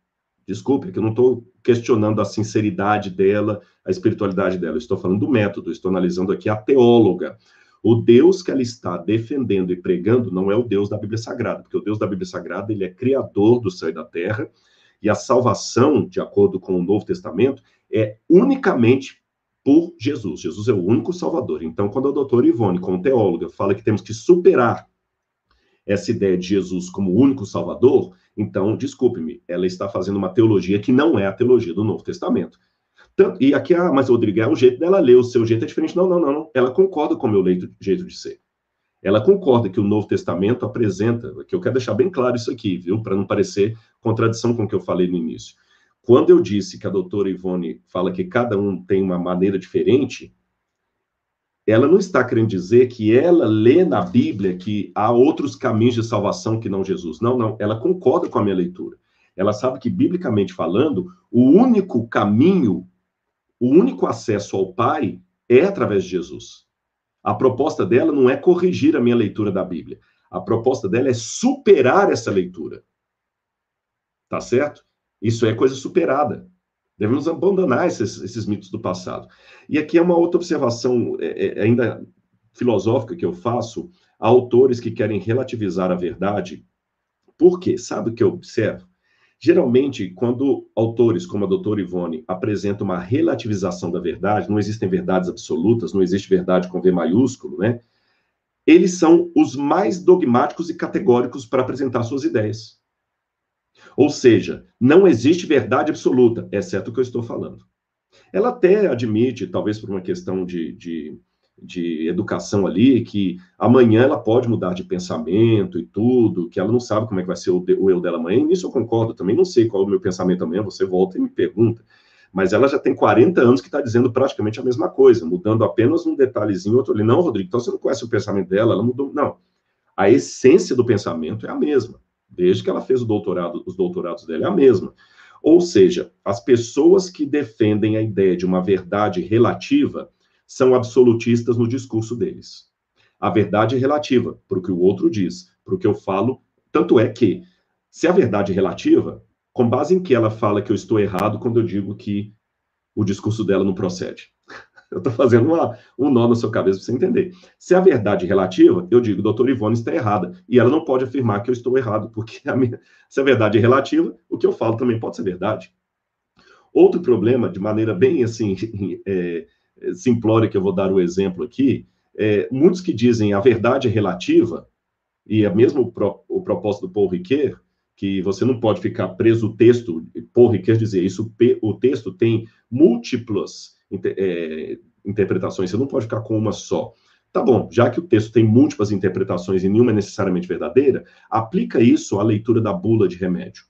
Desculpe, que eu não estou questionando a sinceridade dela, a espiritualidade dela. Eu estou falando do método, estou analisando aqui a teóloga. O Deus que ela está defendendo e pregando não é o Deus da Bíblia Sagrada, porque o Deus da Bíblia Sagrada, ele é criador do céu e da terra, e a salvação, de acordo com o Novo Testamento, é unicamente por Jesus. Jesus é o único salvador. Então, quando a doutora Ivone, como teóloga, fala que temos que superar essa ideia de Jesus como o único Salvador, então, desculpe-me, ela está fazendo uma teologia que não é a teologia do Novo Testamento. Tanto, e aqui, ah, mas Rodrigo, é o jeito dela ler, o seu jeito é diferente. Não, não, não, não. Ela concorda com o meu leito, jeito de ser. Ela concorda que o Novo Testamento apresenta, que eu quero deixar bem claro isso aqui, viu, para não parecer contradição com o que eu falei no início. Quando eu disse que a doutora Ivone fala que cada um tem uma maneira diferente, ela não está querendo dizer que ela lê na Bíblia que há outros caminhos de salvação que não Jesus. Não, não. Ela concorda com a minha leitura. Ela sabe que, biblicamente falando, o único caminho, o único acesso ao Pai é através de Jesus. A proposta dela não é corrigir a minha leitura da Bíblia. A proposta dela é superar essa leitura. Tá certo? Isso é coisa superada. Devemos abandonar esses, esses, mitos do passado. E aqui é uma outra observação, é, é, ainda filosófica, que eu faço a autores que querem relativizar a verdade. Por quê? Sabe o que eu observo? Geralmente, quando autores como a doutora Ivone apresentam uma relativização da verdade, não existem verdades absolutas, não existe verdade com V maiúsculo, né? Eles são os mais dogmáticos e categóricos para apresentar suas ideias. Ou seja, não existe verdade absoluta, exceto o que eu estou falando. Ela até admite, talvez por uma questão de, de de educação ali, que amanhã ela pode mudar de pensamento e tudo, que ela não sabe como é que vai ser o, o eu dela amanhã, e nisso eu concordo também, não sei qual é o meu pensamento amanhã, você volta e me pergunta. Mas ela já tem 40 anos que está dizendo praticamente a mesma coisa, mudando apenas um detalhezinho, outro ali. Não, Rodrigo, então você não conhece o pensamento dela, ela mudou. Não. A essência do pensamento é a mesma. Desde que ela fez doutorado, os doutorados dela é a mesma. Ou seja, as pessoas que defendem a ideia de uma verdade relativa, são absolutistas no discurso deles. A verdade é relativa para o que o outro diz, para o que eu falo. Tanto é que, se a verdade é relativa, com base em que ela fala que eu estou errado quando eu digo que o discurso dela não procede? Eu estou fazendo uma, um nó na sua cabeça para você entender. Se a verdade é relativa, eu digo, doutor Ivone está errada. E ela não pode afirmar que eu estou errado, porque a minha, se a verdade é relativa, o que eu falo também pode ser verdade. Outro problema, de maneira bem assim, é, simplória que eu vou dar o exemplo aqui, é, muitos que dizem a verdade é relativa, e é mesmo o, pro, o propósito do Paul Ricoeur, que você não pode ficar preso o texto, Paul Ricoeur dizia isso, o texto tem múltiplas é, interpretações, você não pode ficar com uma só. Tá bom, já que o texto tem múltiplas interpretações e nenhuma é necessariamente verdadeira, aplica isso à leitura da bula de remédio.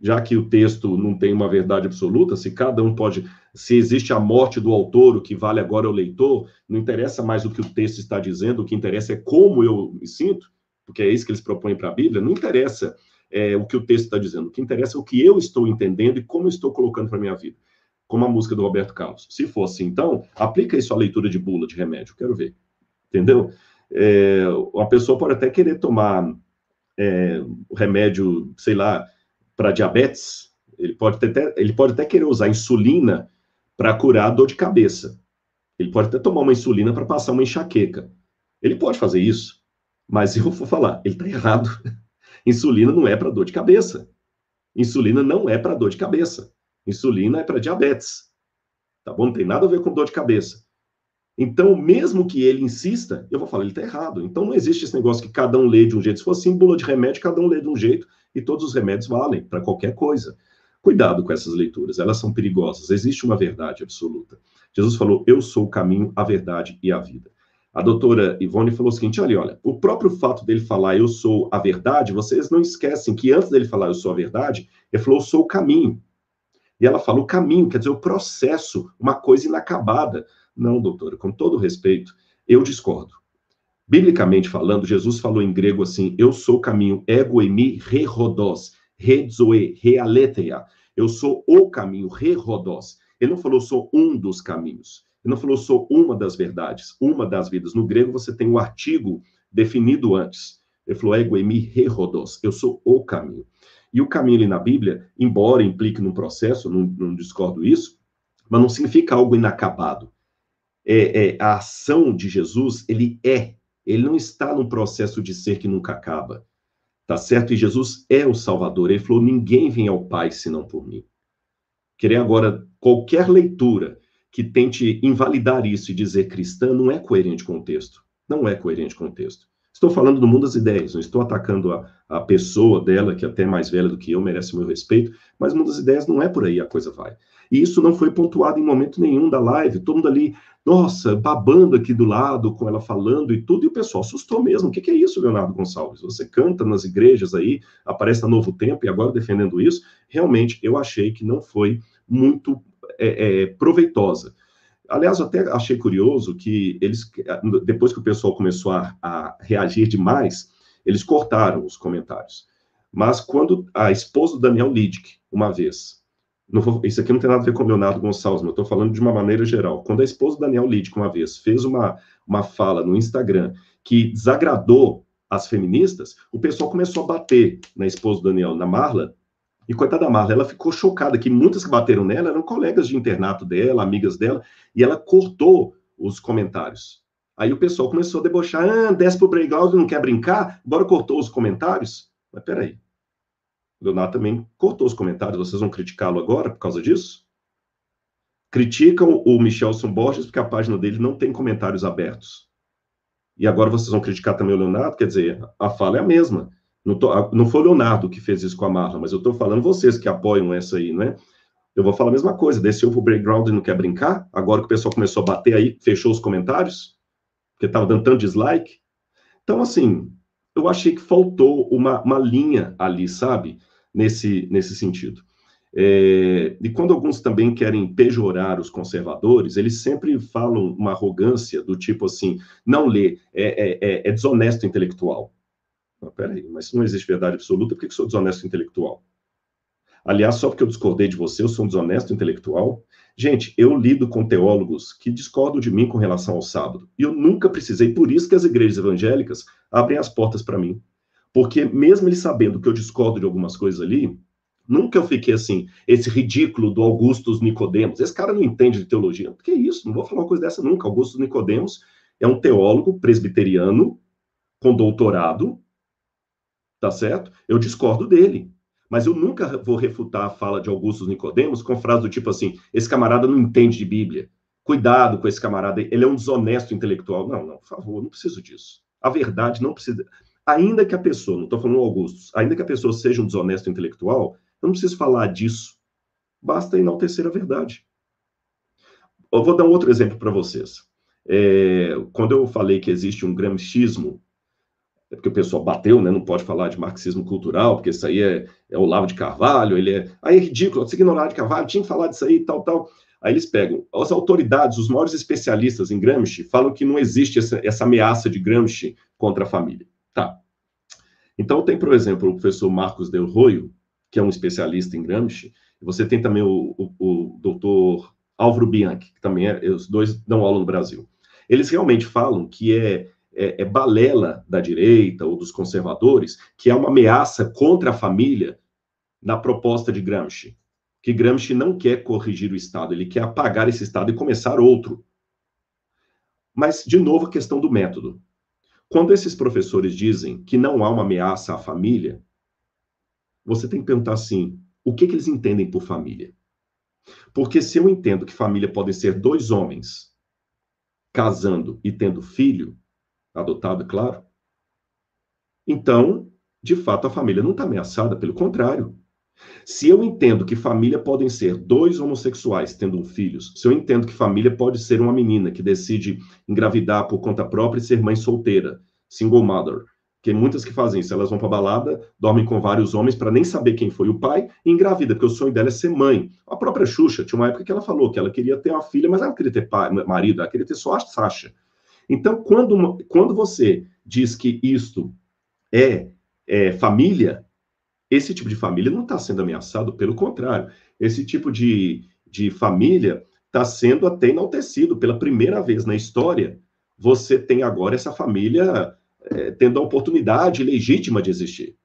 Já que o texto não tem uma verdade absoluta, se cada um pode, se existe a morte do autor, o que vale agora é o leitor, não interessa mais o que o texto está dizendo, o que interessa é como eu me sinto, porque é isso que eles propõem para a Bíblia, não interessa é, o que o texto está dizendo, o que interessa é o que eu estou entendendo e como eu estou colocando para minha vida, como a música do Roberto Carlos. Se for assim, então, aplica isso à leitura de bula, de remédio, quero ver, entendeu? É, a pessoa pode até querer tomar é, remédio, sei lá, para diabetes, ele pode, até, ele pode até querer usar insulina para curar dor de cabeça. Ele pode até tomar uma insulina para passar uma enxaqueca. Ele pode fazer isso, mas eu vou falar, ele está errado. Insulina não é para dor de cabeça. Insulina não é para dor de cabeça. Insulina é para diabetes. Tá bom? Não tem nada a ver com dor de cabeça. Então, mesmo que ele insista, eu vou falar, ele está errado. Então, não existe esse negócio que cada um lê de um jeito. Se fosse símbolo de remédio, cada um lê de um jeito e todos os remédios valem para qualquer coisa. Cuidado com essas leituras, elas são perigosas. Existe uma verdade absoluta. Jesus falou: Eu sou o caminho, a verdade e a vida. A doutora Ivone falou o seguinte: olha, olha, o próprio fato dele falar eu sou a verdade, vocês não esquecem que antes dele falar eu sou a verdade, ele falou eu sou o caminho. E ela fala o caminho, quer dizer, o processo, uma coisa inacabada. Não, doutora, com todo respeito, eu discordo. Biblicamente falando, Jesus falou em grego assim: Eu sou o caminho, ego emi re rodos, redzoe, realetheia. Eu sou o caminho, re rodos. Ele não falou sou um dos caminhos. Ele não falou sou uma das verdades, uma das vidas. No grego você tem o artigo definido antes. Ele falou ego emi re rodos. Eu sou o caminho. E o caminho ali na Bíblia, embora implique num processo, não, não discordo isso, mas não significa algo inacabado. É, é, a ação de Jesus, ele é ele não está num processo de ser que nunca acaba. Tá certo? E Jesus é o Salvador. Ele falou: ninguém vem ao Pai senão por mim. Querer agora qualquer leitura que tente invalidar isso e dizer cristã não é coerente com o texto. Não é coerente com o texto. Estou falando do mundo das ideias, não estou atacando a, a pessoa dela, que é até mais velha do que eu, merece o meu respeito, mas o mundo das ideias não é por aí a coisa vai. E isso não foi pontuado em momento nenhum da live, todo mundo ali, nossa, babando aqui do lado, com ela falando e tudo, e o pessoal assustou mesmo. O que, que é isso, Leonardo Gonçalves? Você canta nas igrejas aí, aparece na Novo Tempo e agora defendendo isso. Realmente, eu achei que não foi muito é, é, proveitosa. Aliás, até achei curioso que eles, depois que o pessoal começou a, a reagir demais, eles cortaram os comentários. Mas quando a esposa do Daniel Lidick, uma vez, vou, isso aqui não tem nada a ver com o Leonardo Gonçalves, mas eu estou falando de uma maneira geral. Quando a esposa do Daniel Lidick, uma vez, fez uma, uma fala no Instagram que desagradou as feministas, o pessoal começou a bater na esposa do Daniel, na Marla, e coitada da Marla, ela ficou chocada que muitas que bateram nela eram colegas de internato dela, amigas dela, e ela cortou os comentários. Aí o pessoal começou a debochar, ah, desce pro playground, não quer brincar, agora cortou os comentários. Mas peraí, O Leonardo também cortou os comentários. Vocês vão criticá-lo agora por causa disso? Criticam o Michelson Borges porque a página dele não tem comentários abertos. E agora vocês vão criticar também o Leonardo? Quer dizer, a fala é a mesma. Não, tô, não foi o Leonardo que fez isso com a Marla, mas eu estou falando vocês que apoiam essa aí, né? Eu vou falar a mesma coisa. Desceu pro background e não quer brincar? Agora que o pessoal começou a bater aí, fechou os comentários? Porque estava dando tanto dislike? Então, assim, eu achei que faltou uma, uma linha ali, sabe? Nesse, nesse sentido. É, e quando alguns também querem pejorar os conservadores, eles sempre falam uma arrogância do tipo assim, não lê, é, é, é, é desonesto intelectual. Não, peraí, mas se não existe verdade absoluta, por que, que sou desonesto intelectual? Aliás, só porque eu discordei de você, eu sou um desonesto intelectual? Gente, eu lido com teólogos que discordam de mim com relação ao sábado. E eu nunca precisei, por isso que as igrejas evangélicas abrem as portas para mim. Porque mesmo eles sabendo que eu discordo de algumas coisas ali, nunca eu fiquei assim, esse ridículo do Augustus Nicodemos. Esse cara não entende de teologia. Que isso? Não vou falar uma coisa dessa nunca. Augustus Nicodemos é um teólogo presbiteriano com doutorado, tá certo? Eu discordo dele. Mas eu nunca vou refutar a fala de Augusto Nicodemos com frase do tipo assim: esse camarada não entende de Bíblia. Cuidado com esse camarada, ele é um desonesto intelectual. Não, não, por favor, não preciso disso. A verdade não precisa. Ainda que a pessoa, não estou falando Augusto, ainda que a pessoa seja um desonesto intelectual, eu não preciso falar disso. Basta enaltecer a verdade. Eu vou dar um outro exemplo para vocês. É, quando eu falei que existe um gramscismo é porque o pessoal bateu, né? Não pode falar de marxismo cultural, porque isso aí é, é Olavo de Carvalho, ele é. Aí é ridículo, você ignorar de Carvalho, tinha que falar disso aí, tal, tal. Aí eles pegam. As autoridades, os maiores especialistas em Gramsci, falam que não existe essa, essa ameaça de Gramsci contra a família. Tá. Então, tem, por exemplo, o professor Marcos Del Roio, que é um especialista em Gramsci, você tem também o, o, o doutor Álvaro Bianchi, que também é, os dois dão aula no Brasil. Eles realmente falam que é é, é balela da direita ou dos conservadores, que é uma ameaça contra a família na proposta de Gramsci. Que Gramsci não quer corrigir o Estado, ele quer apagar esse Estado e começar outro. Mas, de novo, a questão do método. Quando esses professores dizem que não há uma ameaça à família, você tem que perguntar assim: o que, que eles entendem por família? Porque se eu entendo que família podem ser dois homens casando e tendo filho, adotado, claro. Então, de fato, a família não está ameaçada, pelo contrário. Se eu entendo que família podem ser dois homossexuais tendo filhos, se eu entendo que família pode ser uma menina que decide engravidar por conta própria e ser mãe solteira, single mother, que muitas que fazem isso, elas vão para balada, dormem com vários homens para nem saber quem foi o pai e engravida, porque o sonho dela é ser mãe. A própria Xuxa tinha uma época que ela falou que ela queria ter uma filha, mas ela não queria ter pai, marido, ela queria ter só a Sasha. Então, quando, quando você diz que isto é, é família, esse tipo de família não está sendo ameaçado, pelo contrário, esse tipo de, de família está sendo até enaltecido pela primeira vez na história. Você tem agora essa família é, tendo a oportunidade legítima de existir.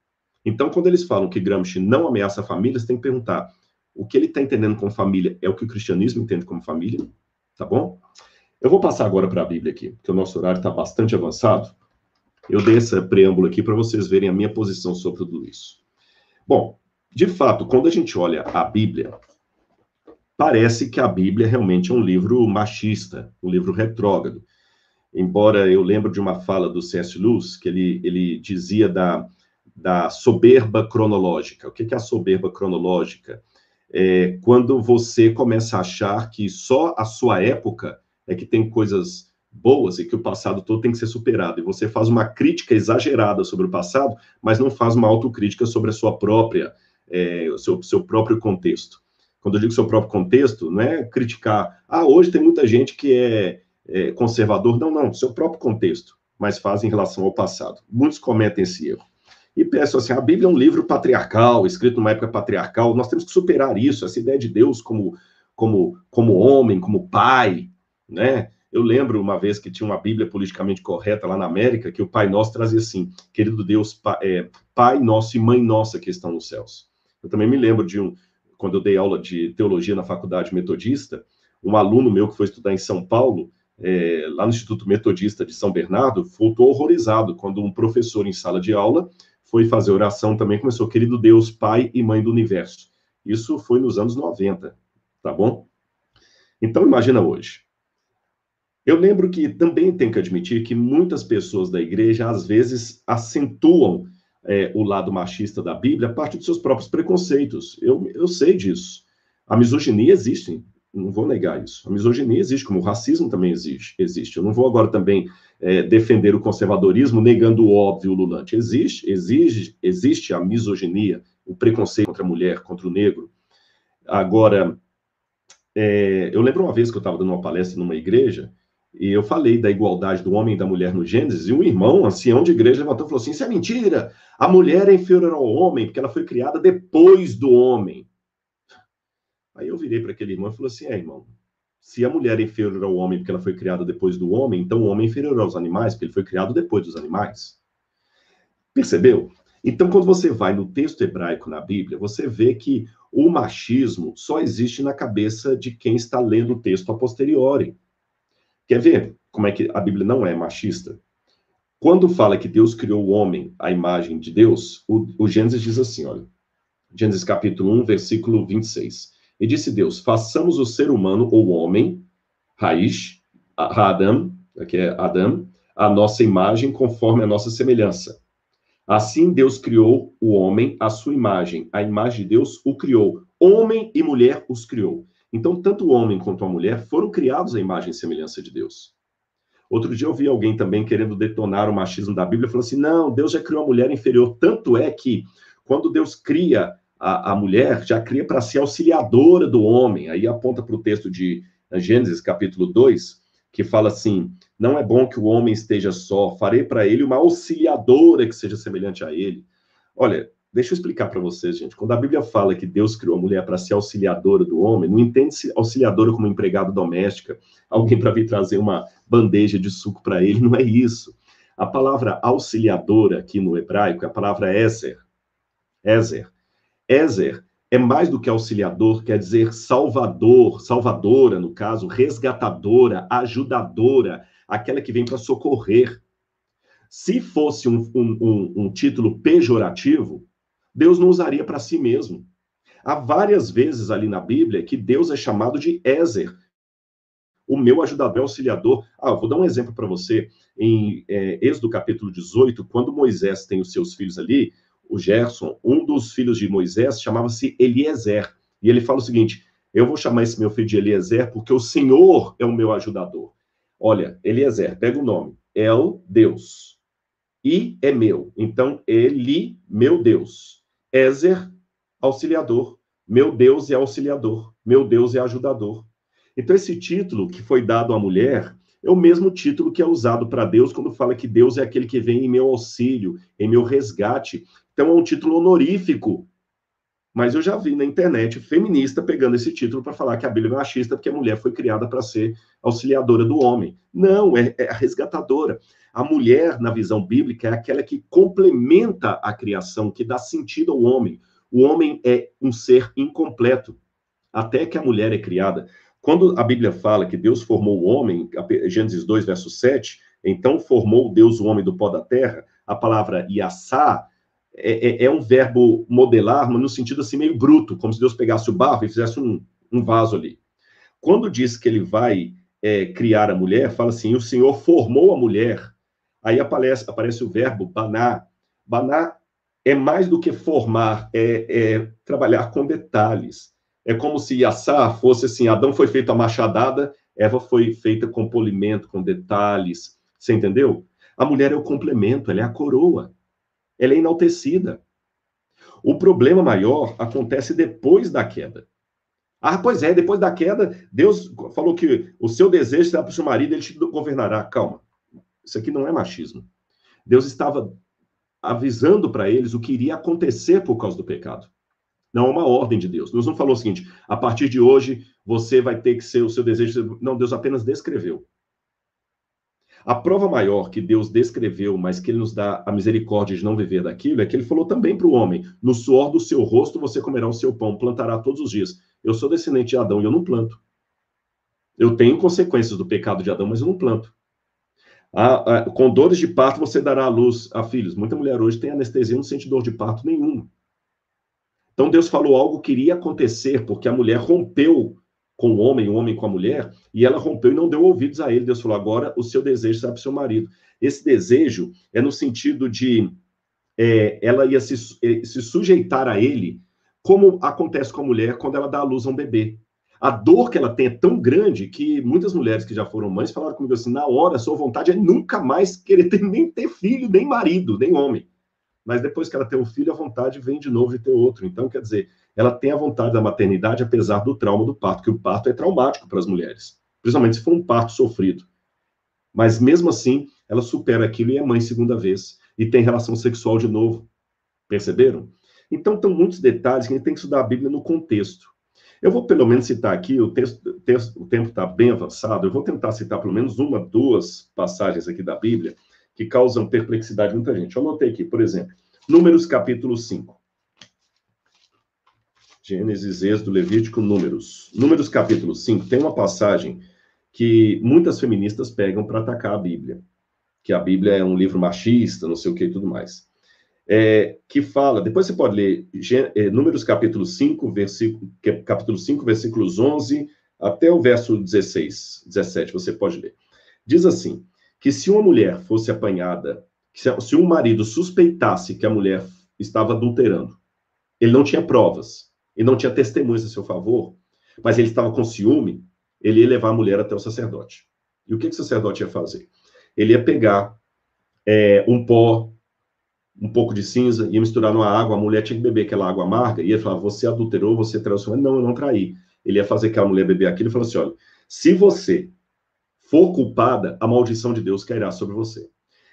Então, quando eles falam que Gramsci não ameaça família, você tem que perguntar: o que ele está entendendo como família é o que o cristianismo entende como família? Tá bom? Eu vou passar agora para a Bíblia aqui, porque o nosso horário está bastante avançado. Eu dei esse preâmbulo aqui para vocês verem a minha posição sobre tudo isso. Bom, de fato, quando a gente olha a Bíblia, parece que a Bíblia realmente é um livro machista, um livro retrógrado. Embora eu lembro de uma fala do C.S. Lewis, que ele, ele dizia da, da soberba cronológica. O que é a soberba cronológica? É quando você começa a achar que só a sua época é que tem coisas boas e que o passado todo tem que ser superado. E você faz uma crítica exagerada sobre o passado, mas não faz uma autocrítica sobre a sua própria, é, o seu, seu próprio contexto. Quando eu digo seu próprio contexto, não é criticar, ah, hoje tem muita gente que é, é conservador. Não, não, seu próprio contexto, mas faz em relação ao passado. Muitos cometem esse erro. E pensam assim, a Bíblia é um livro patriarcal, escrito numa época patriarcal, nós temos que superar isso, essa ideia de Deus como, como, como homem, como pai, né? Eu lembro uma vez que tinha uma Bíblia politicamente correta lá na América, que o Pai Nosso trazia assim: Querido Deus, pai, é, pai Nosso e Mãe Nossa que estão nos céus. Eu também me lembro de um, quando eu dei aula de teologia na faculdade metodista, um aluno meu que foi estudar em São Paulo, é, lá no Instituto Metodista de São Bernardo, voltou horrorizado quando um professor em sala de aula foi fazer oração também, começou, querido Deus, Pai e Mãe do Universo. Isso foi nos anos 90, tá bom? Então, imagina hoje. Eu lembro que também tenho que admitir que muitas pessoas da igreja, às vezes, acentuam é, o lado machista da Bíblia a partir dos seus próprios preconceitos. Eu, eu sei disso. A misoginia existe, não vou negar isso. A misoginia existe, como o racismo também existe. existe. Eu não vou agora também é, defender o conservadorismo negando o óbvio lulante. Existe, exige, existe a misoginia, o preconceito contra a mulher, contra o negro. Agora, é, eu lembro uma vez que eu estava dando uma palestra numa igreja e eu falei da igualdade do homem e da mulher no Gênesis, e um irmão, ancião de igreja, levantou e falou assim: Isso é mentira! A mulher é inferior ao homem, porque ela foi criada depois do homem. Aí eu virei para aquele irmão e falei assim: É, irmão, se a mulher é inferior ao homem porque ela foi criada depois do homem, então o homem é inferior aos animais porque ele foi criado depois dos animais. Percebeu? Então, quando você vai no texto hebraico na Bíblia, você vê que o machismo só existe na cabeça de quem está lendo o texto a posteriori. Quer ver como é que a Bíblia não é machista? Quando fala que Deus criou o homem à imagem de Deus, o, o Gênesis diz assim, olha, Gênesis capítulo 1, versículo 26. E disse Deus, façamos o ser humano, ou homem, raiz, Adam, que é Adam, a nossa imagem conforme a nossa semelhança. Assim Deus criou o homem à sua imagem, a imagem de Deus o criou. Homem e mulher os criou. Então, tanto o homem quanto a mulher foram criados à imagem e semelhança de Deus. Outro dia eu vi alguém também querendo detonar o machismo da Bíblia, falou assim: não, Deus já criou a mulher inferior. Tanto é que, quando Deus cria a, a mulher, já cria para ser auxiliadora do homem. Aí aponta para o texto de Gênesis, capítulo 2, que fala assim: não é bom que o homem esteja só, farei para ele uma auxiliadora que seja semelhante a ele. Olha, Deixa eu explicar para vocês, gente. Quando a Bíblia fala que Deus criou a mulher para ser auxiliadora do homem, não entende-se auxiliadora como empregada doméstica, alguém para vir trazer uma bandeja de suco para ele, não é isso. A palavra auxiliadora aqui no hebraico é a palavra Ezer. Ezer. Ezer é mais do que auxiliador, quer dizer salvador, salvadora, no caso, resgatadora, ajudadora, aquela que vem para socorrer. Se fosse um, um, um, um título pejorativo, Deus não usaria para si mesmo. Há várias vezes ali na Bíblia que Deus é chamado de Ézer, o meu ajudador, auxiliador. Ah, vou dar um exemplo para você. Em é, Êxodo capítulo 18, quando Moisés tem os seus filhos ali, o Gerson, um dos filhos de Moisés chamava-se Eliezer. E ele fala o seguinte: Eu vou chamar esse meu filho de Eliezer porque o Senhor é o meu ajudador. Olha, Eliezer, pega o nome. El Deus. E é meu. Então, ele, meu Deus. Ézer, auxiliador. Meu Deus é auxiliador. Meu Deus é ajudador. Então, esse título que foi dado à mulher é o mesmo título que é usado para Deus quando fala que Deus é aquele que vem em meu auxílio, em meu resgate. Então, é um título honorífico. Mas eu já vi na internet feminista pegando esse título para falar que a Bíblia é machista porque a mulher foi criada para ser auxiliadora do homem. Não, é, é resgatadora. A mulher, na visão bíblica, é aquela que complementa a criação, que dá sentido ao homem. O homem é um ser incompleto, até que a mulher é criada. Quando a Bíblia fala que Deus formou o homem, Gênesis 2, verso 7, então formou Deus o homem do pó da terra, a palavra yassá é, é, é, um verbo modelar, mas no sentido assim meio bruto, como se Deus pegasse o barro e fizesse um, um vaso ali. Quando diz que ele vai é, criar a mulher, fala assim: o Senhor formou a mulher Aí aparece, aparece o verbo banar. Banar é mais do que formar, é, é trabalhar com detalhes. É como se Yassá fosse assim: Adão foi feito a machadada, Eva foi feita com polimento, com detalhes. Você entendeu? A mulher é o complemento, ela é a coroa. Ela é enaltecida. O problema maior acontece depois da queda. Ah, pois é, depois da queda, Deus falou que o seu desejo será para o seu marido, ele te governará. Calma. Isso aqui não é machismo. Deus estava avisando para eles o que iria acontecer por causa do pecado. Não é uma ordem de Deus. Deus não falou o seguinte: a partir de hoje você vai ter que ser o seu desejo. Não, Deus apenas descreveu. A prova maior que Deus descreveu, mas que ele nos dá a misericórdia de não viver daquilo, é que ele falou também para o homem: no suor do seu rosto você comerá o seu pão, plantará todos os dias. Eu sou descendente de Adão e eu não planto. Eu tenho consequências do pecado de Adão, mas eu não planto. Ah, ah, com dores de parto você dará à luz a filhos. Muita mulher hoje tem anestesia, não sente dor de parto nenhuma. Então Deus falou algo que iria acontecer, porque a mulher rompeu com o homem, o homem com a mulher, e ela rompeu e não deu ouvidos a ele. Deus falou: agora o seu desejo será para o seu marido. Esse desejo é no sentido de é, ela ia se, é, se sujeitar a ele, como acontece com a mulher quando ela dá à luz a um bebê. A dor que ela tem é tão grande que muitas mulheres que já foram mães falaram comigo assim: na hora, sua vontade é nunca mais querer ter, nem ter filho, nem marido, nem homem. Mas depois que ela tem um filho, a vontade vem de novo de ter outro. Então, quer dizer, ela tem a vontade da maternidade, apesar do trauma do parto, que o parto é traumático para as mulheres, principalmente se for um parto sofrido. Mas mesmo assim, ela supera aquilo e é mãe segunda vez e tem relação sexual de novo. Perceberam? Então, tem muitos detalhes que a gente tem que estudar a Bíblia no contexto. Eu vou pelo menos citar aqui, o, texto, texto, o tempo está bem avançado, eu vou tentar citar pelo menos uma, duas passagens aqui da Bíblia que causam perplexidade em muita gente. Eu anotei aqui, por exemplo, Números capítulo 5. Gênesis, Êxodo, Levítico, Números. Números capítulo 5 tem uma passagem que muitas feministas pegam para atacar a Bíblia que a Bíblia é um livro machista, não sei o que e tudo mais. É, que fala, depois você pode ler é, Números capítulo 5, versículo, capítulo 5, versículos 11 até o verso 16, 17, você pode ler. Diz assim, que se uma mulher fosse apanhada, se, um marido suspeitasse que a mulher estava adulterando, ele não tinha provas, e não tinha testemunhas a seu favor, mas ele estava com ciúme, ele ia levar a mulher até o sacerdote. E o que, que o sacerdote ia fazer? ele ia pegar é, um pó, um pouco de cinza, ia misturar numa água, a mulher tinha que beber aquela água amarga, e ia falar, você adulterou, você traiu sua Não, eu não traí. Ele ia fazer aquela mulher beber aquilo e falou assim, olha, se você for culpada, a maldição de Deus cairá sobre você.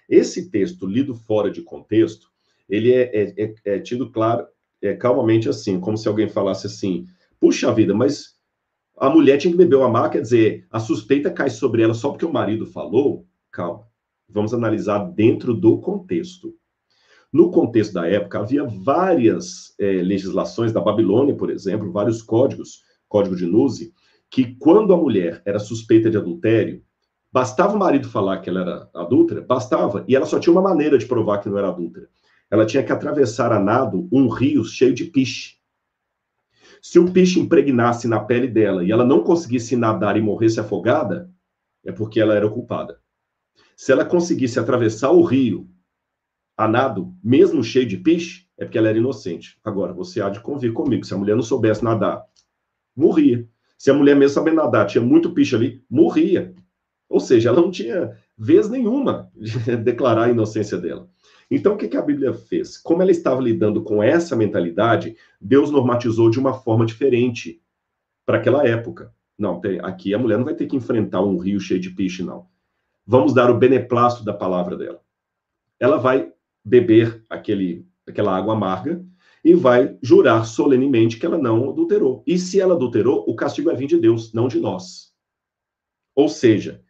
Esse texto, lido fora de contexto, ele é, é, é, é tido claro, é, calmamente assim, como se alguém falasse assim, puxa vida, mas a mulher tinha que beber o amargo, quer dizer, a suspeita cai sobre ela só porque o marido falou, Calma. Vamos analisar dentro do contexto. No contexto da época, havia várias é, legislações da Babilônia, por exemplo, vários códigos, código de Nuzi, que quando a mulher era suspeita de adultério, bastava o marido falar que ela era adúltera, bastava, e ela só tinha uma maneira de provar que não era adúltera. Ela tinha que atravessar a nado um rio cheio de piche. Se o piche impregnasse na pele dela e ela não conseguisse nadar e morresse afogada, é porque ela era culpada. Se ela conseguisse atravessar o rio a nado, mesmo cheio de piche, é porque ela era inocente. Agora, você há de convir comigo, se a mulher não soubesse nadar, morria. Se a mulher mesmo sabendo nadar, tinha muito piche ali, morria. Ou seja, ela não tinha vez nenhuma de declarar a inocência dela. Então, o que, a Bíblia fez? Como ela estava lidando com essa mentalidade, Deus normatizou de uma forma diferente para aquela época. Não, aqui a mulher não vai ter que enfrentar um rio cheio de piche, não vamos dar o beneplácito da palavra dela. Ela vai beber aquele, aquela água amarga e vai jurar solenemente que ela não adulterou. E se ela adulterou, o castigo vai vir de Deus, não de nós. Ou seja,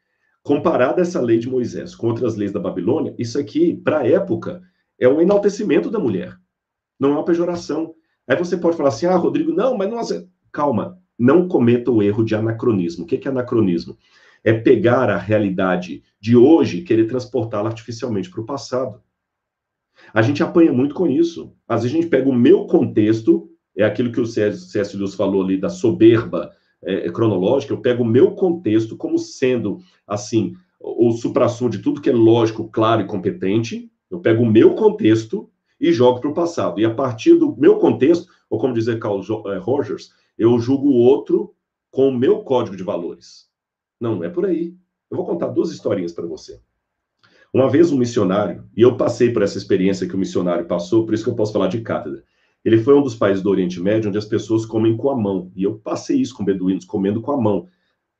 comparada essa lei de Moisés com outras leis da Babilônia, isso aqui, para a época, é um enaltecimento da mulher. Não é uma pejoração. Aí você pode falar assim, ah, Rodrigo, não, mas não... Calma, não cometa o erro de anacronismo. O que é anacronismo? é pegar a realidade de hoje e querer transportá-la artificialmente para o passado. A gente apanha muito com isso. Às vezes a gente pega o meu contexto, é aquilo que o C.S. Lewis falou ali da soberba é, é, cronológica, eu pego o meu contexto como sendo, assim, o suprassumo de tudo que é lógico, claro e competente, eu pego o meu contexto e jogo para o passado. E a partir do meu contexto, ou como dizer Carl é, Rogers, eu julgo o outro com o meu código de valores. Não, não é por aí. Eu vou contar duas historinhas para você. Uma vez um missionário, e eu passei por essa experiência que o missionário passou, por isso que eu posso falar de cátedra. Ele foi um dos países do Oriente Médio onde as pessoas comem com a mão. E eu passei isso com beduínos, comendo com a mão,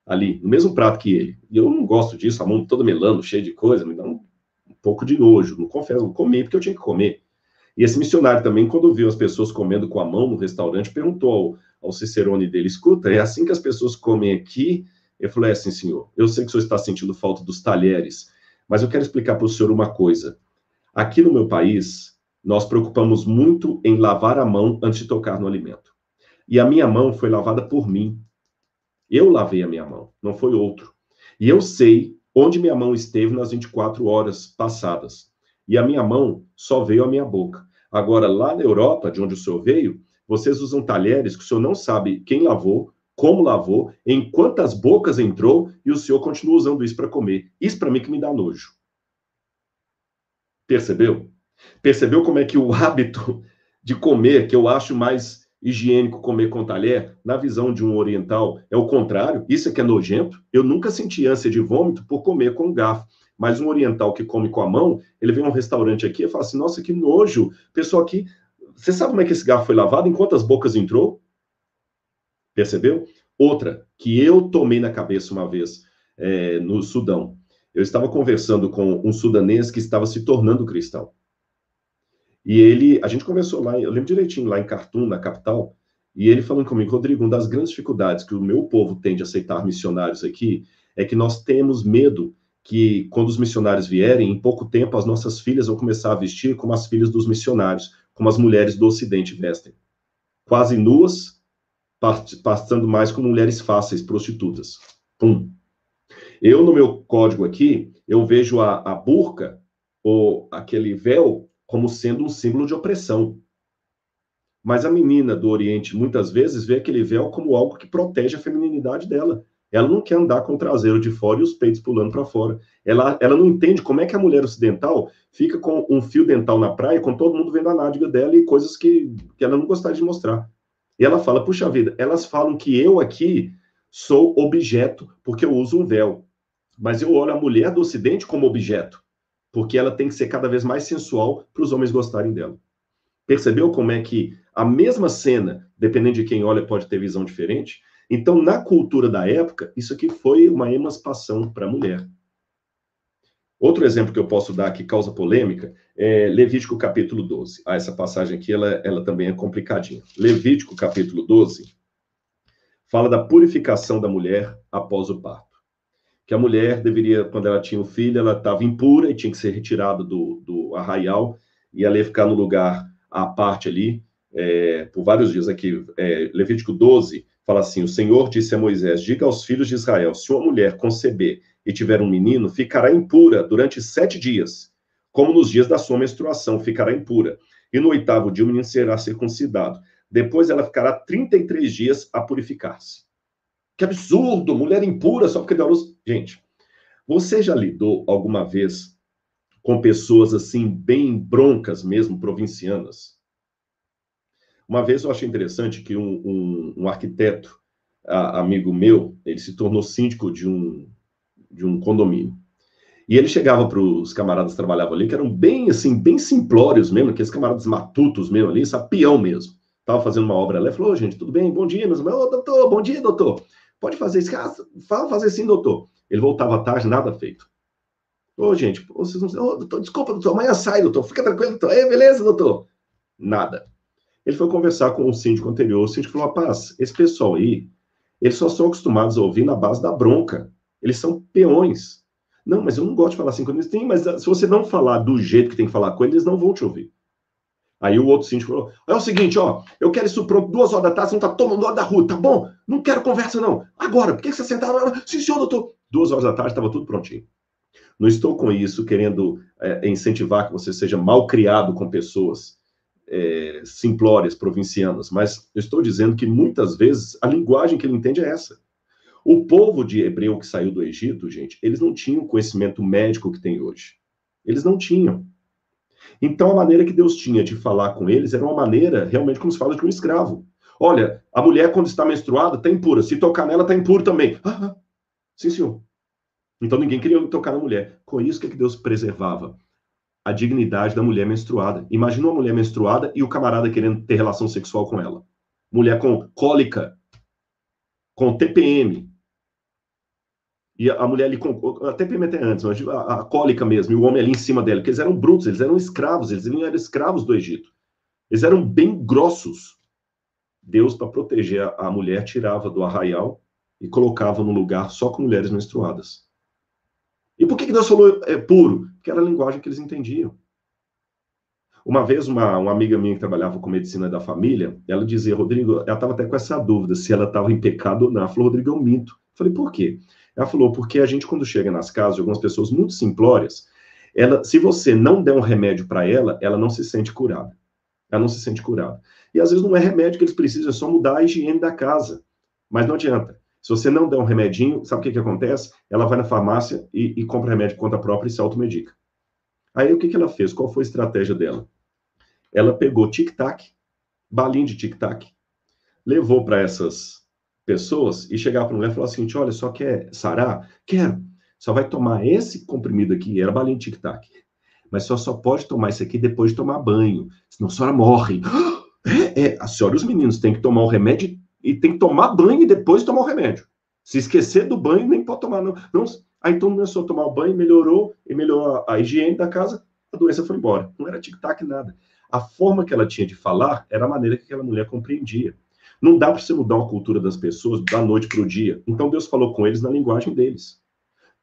ali, no mesmo prato que ele. E eu não gosto disso, a mão toda melando, cheia de coisa, me dá um, um pouco de nojo. Não confesso, não comi porque eu tinha que comer. E esse missionário também, quando viu as pessoas comendo com a mão no restaurante, perguntou ao, ao Cicerone dele: escuta, é assim que as pessoas comem aqui? Eu falei assim, senhor, eu sei que o senhor está sentindo falta dos talheres, mas eu quero explicar para o senhor uma coisa. Aqui no meu país, nós preocupamos muito em lavar a mão antes de tocar no alimento. E a minha mão foi lavada por mim. Eu lavei a minha mão, não foi outro. E eu sei onde minha mão esteve nas 24 horas passadas. E a minha mão só veio à minha boca. Agora, lá na Europa, de onde o senhor veio, vocês usam talheres que o senhor não sabe quem lavou, como lavou, em quantas bocas entrou, e o senhor continua usando isso para comer. Isso para mim que me dá nojo. Percebeu? Percebeu como é que o hábito de comer, que eu acho mais higiênico comer com talher, na visão de um oriental, é o contrário. Isso é que é nojento. Eu nunca senti ânsia de vômito por comer com garfo. Mas um oriental que come com a mão, ele vem a um restaurante aqui e fala assim: nossa, que nojo. Pessoal aqui, você sabe como é que esse garfo foi lavado? Em quantas bocas entrou? Percebeu? Outra, que eu tomei na cabeça uma vez é, no Sudão. Eu estava conversando com um sudanês que estava se tornando cristão. E ele, a gente conversou lá, eu lembro direitinho, lá em Khartoum, na capital, e ele falando comigo, Rodrigo, uma das grandes dificuldades que o meu povo tem de aceitar missionários aqui é que nós temos medo que quando os missionários vierem, em pouco tempo as nossas filhas vão começar a vestir como as filhas dos missionários, como as mulheres do Ocidente vestem. Quase nuas, passando mais como mulheres fáceis, prostitutas. Pum. Eu, no meu código aqui, eu vejo a, a burca, ou aquele véu, como sendo um símbolo de opressão. Mas a menina do Oriente, muitas vezes, vê aquele véu como algo que protege a feminilidade dela. Ela não quer andar com o traseiro de fora e os peitos pulando para fora. Ela, ela não entende como é que a mulher ocidental fica com um fio dental na praia, com todo mundo vendo a nádega dela e coisas que, que ela não gostaria de mostrar. E ela fala, puxa vida, elas falam que eu aqui sou objeto porque eu uso um véu. Mas eu olho a mulher do Ocidente como objeto porque ela tem que ser cada vez mais sensual para os homens gostarem dela. Percebeu como é que a mesma cena, dependendo de quem olha, pode ter visão diferente? Então, na cultura da época, isso aqui foi uma emancipação para a mulher. Outro exemplo que eu posso dar que causa polêmica é Levítico capítulo 12. Ah, essa passagem aqui, ela, ela também é complicadinha. Levítico capítulo 12 fala da purificação da mulher após o parto que a mulher deveria, quando ela tinha o filho, ela estava impura e tinha que ser retirada do, do arraial e ela ia ficar no lugar à parte ali é, por vários dias. Aqui, é, Levítico 12 fala assim: O Senhor disse a Moisés: Diga aos filhos de Israel: se uma mulher conceber e tiver um menino, ficará impura durante sete dias, como nos dias da sua menstruação, ficará impura. E no oitavo dia o menino será circuncidado. Depois ela ficará 33 dias a purificar-se. Que absurdo! Mulher impura só porque deu luz. Gente, você já lidou alguma vez com pessoas assim, bem broncas mesmo, provincianas? Uma vez eu achei interessante que um, um, um arquiteto, a, amigo meu, ele se tornou síndico de um, de um condomínio. E ele chegava para os camaradas que trabalhavam ali, que eram bem, assim, bem simplórios mesmo, aqueles camaradas matutos mesmo ali, sapião mesmo. Estava fazendo uma obra e falou, oh, gente, tudo bem? Bom dia, meus irmãos. Ô, doutor, bom dia, doutor. Pode fazer isso. Ah, fala fazer sim, doutor. Ele voltava tarde, nada feito. Ô, gente, vocês não. Ô, doutor, desculpa, doutor, amanhã sai, doutor. Fica tranquilo, doutor. É, beleza, doutor. Nada. Ele foi conversar com o síndico anterior. O síndico falou: Rapaz, esse pessoal aí, eles só são acostumados a ouvir na base da bronca. Eles são peões. Não, mas eu não gosto de falar assim com eles. Tem, mas se você não falar do jeito que tem que falar com eles, eles não vão te ouvir. Aí o outro síndico falou: é o seguinte, ó, eu quero isso pronto duas horas da tarde, não tá tomando hora da rua, tá bom? Não quero conversa, não. Agora, por que você sentava? Sim, senhor, doutor. Duas horas da tarde estava tudo prontinho. Não estou com isso querendo é, incentivar que você seja mal criado com pessoas é, simplórias, provincianas, mas eu estou dizendo que muitas vezes a linguagem que ele entende é essa. O povo de hebreu que saiu do Egito, gente, eles não tinham o conhecimento médico que tem hoje. Eles não tinham. Então, a maneira que Deus tinha de falar com eles era uma maneira realmente como se fala de um escravo. Olha, a mulher, quando está menstruada, está impura. Se tocar nela, está impuro também. Ah, ah, sim, senhor. Então, ninguém queria tocar na mulher. Com isso, o que, é que Deus preservava? A dignidade da mulher menstruada. Imagina uma mulher menstruada e o camarada querendo ter relação sexual com ela. Mulher com cólica, com TPM, e a mulher ali, até até antes, mas a, a, cólica mesmo, e o homem ali em cima dela, porque eles eram brutos, eles eram escravos, eles não eram escravos do Egito. Eles eram bem grossos. Deus, para proteger a, a, mulher, tirava do arraial e colocava no lugar só com mulheres menstruadas. E por que, que Deus falou é, puro? Porque era a linguagem que eles entendiam. Uma vez, uma, uma amiga minha que trabalhava com medicina da família, ela dizia, Rodrigo, ela estava até com essa dúvida se ela estava em pecado ou não. Ela falou, Rodrigo, eu minto. Eu falei, por quê? Ela falou, porque a gente, quando chega nas casas de algumas pessoas muito simplórias, ela, se você não der um remédio para ela, ela não se sente curada. Ela não se sente curada. E às vezes não é remédio que eles precisam, é só mudar a higiene da casa. Mas não adianta. Se você não der um remedinho, sabe o que, que acontece? Ela vai na farmácia e, e compra remédio por conta própria e se automedica. Aí o que, que ela fez? Qual foi a estratégia dela? Ela pegou tic-tac, balinha de tic-tac, levou para essas pessoas e chegava para a mulher e falava assim: olha, só quer sarar? Quero. Só vai tomar esse comprimido aqui, era balinha tic-tac. Mas só, só pode tomar isso aqui depois de tomar banho, senão a senhora morre. É, é, a senhora e os meninos têm que tomar o remédio e tem que tomar banho e depois tomar o remédio. Se esquecer do banho, nem pode tomar. Não. não aí então começou a tomar o banho, melhorou, e melhorou a, a higiene da casa, a doença foi embora. Não era tic-tac, nada. A forma que ela tinha de falar era a maneira que aquela mulher compreendia. Não dá para você mudar uma cultura das pessoas da noite para o dia. Então Deus falou com eles na linguagem deles.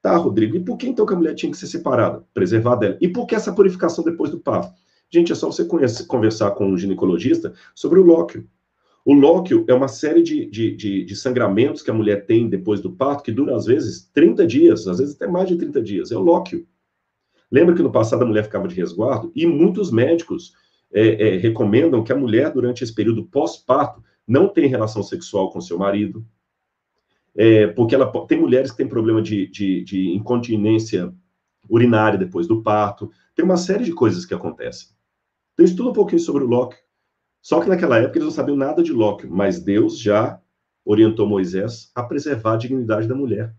Tá, Rodrigo, e por que então que a mulher tinha que ser separada? Preservar dela. E por que essa purificação depois do parto? Gente, é só você conversar com um ginecologista sobre o lóquio. O lóquio é uma série de, de, de, de, sangramentos que a mulher tem depois do parto, que dura às vezes 30 dias, às vezes até mais de 30 dias. É o lóquio. Lembra que no passado a mulher ficava de resguardo? E muitos médicos é, é, recomendam que a mulher, durante esse período pós-parto, não tenha relação sexual com seu marido, é, porque ela tem mulheres que têm problema de, de, de incontinência urinária depois do parto, tem uma série de coisas que acontecem. Então, estuda um pouquinho sobre o Locke. Só que naquela época eles não sabiam nada de Locke, mas Deus já orientou Moisés a preservar a dignidade da mulher.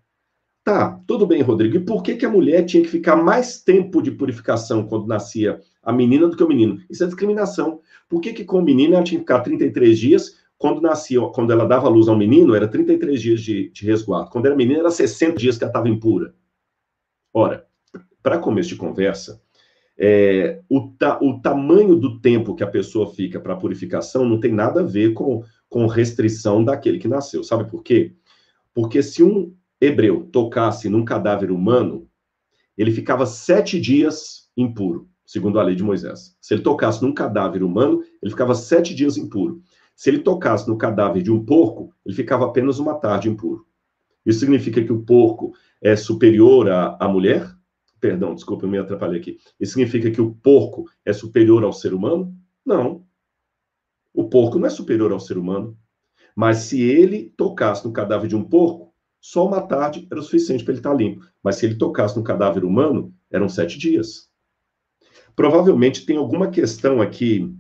Tá, tudo bem, Rodrigo. E por que, que a mulher tinha que ficar mais tempo de purificação quando nascia a menina do que o menino? Isso é discriminação. Por que, que com o menino ela tinha que ficar 33 dias quando nascia, quando ela dava luz ao menino, era 33 dias de, de resguardo. Quando era menina, era 60 dias que ela estava impura. Ora, para começo de conversa, é, o, ta, o tamanho do tempo que a pessoa fica para purificação não tem nada a ver com, com restrição daquele que nasceu. Sabe por quê? Porque se um hebreu tocasse num cadáver humano, ele ficava sete dias impuro, segundo a lei de Moisés. Se ele tocasse num cadáver humano, ele ficava sete dias impuro. Se ele tocasse no cadáver de um porco, ele ficava apenas uma tarde impuro. Isso significa que o porco é superior à, à mulher? Perdão, desculpa, eu me atrapalhei aqui. Isso significa que o porco é superior ao ser humano? Não. O porco não é superior ao ser humano. Mas se ele tocasse no cadáver de um porco, só uma tarde era o suficiente para ele estar limpo. Mas se ele tocasse no cadáver humano, eram sete dias. Provavelmente tem alguma questão aqui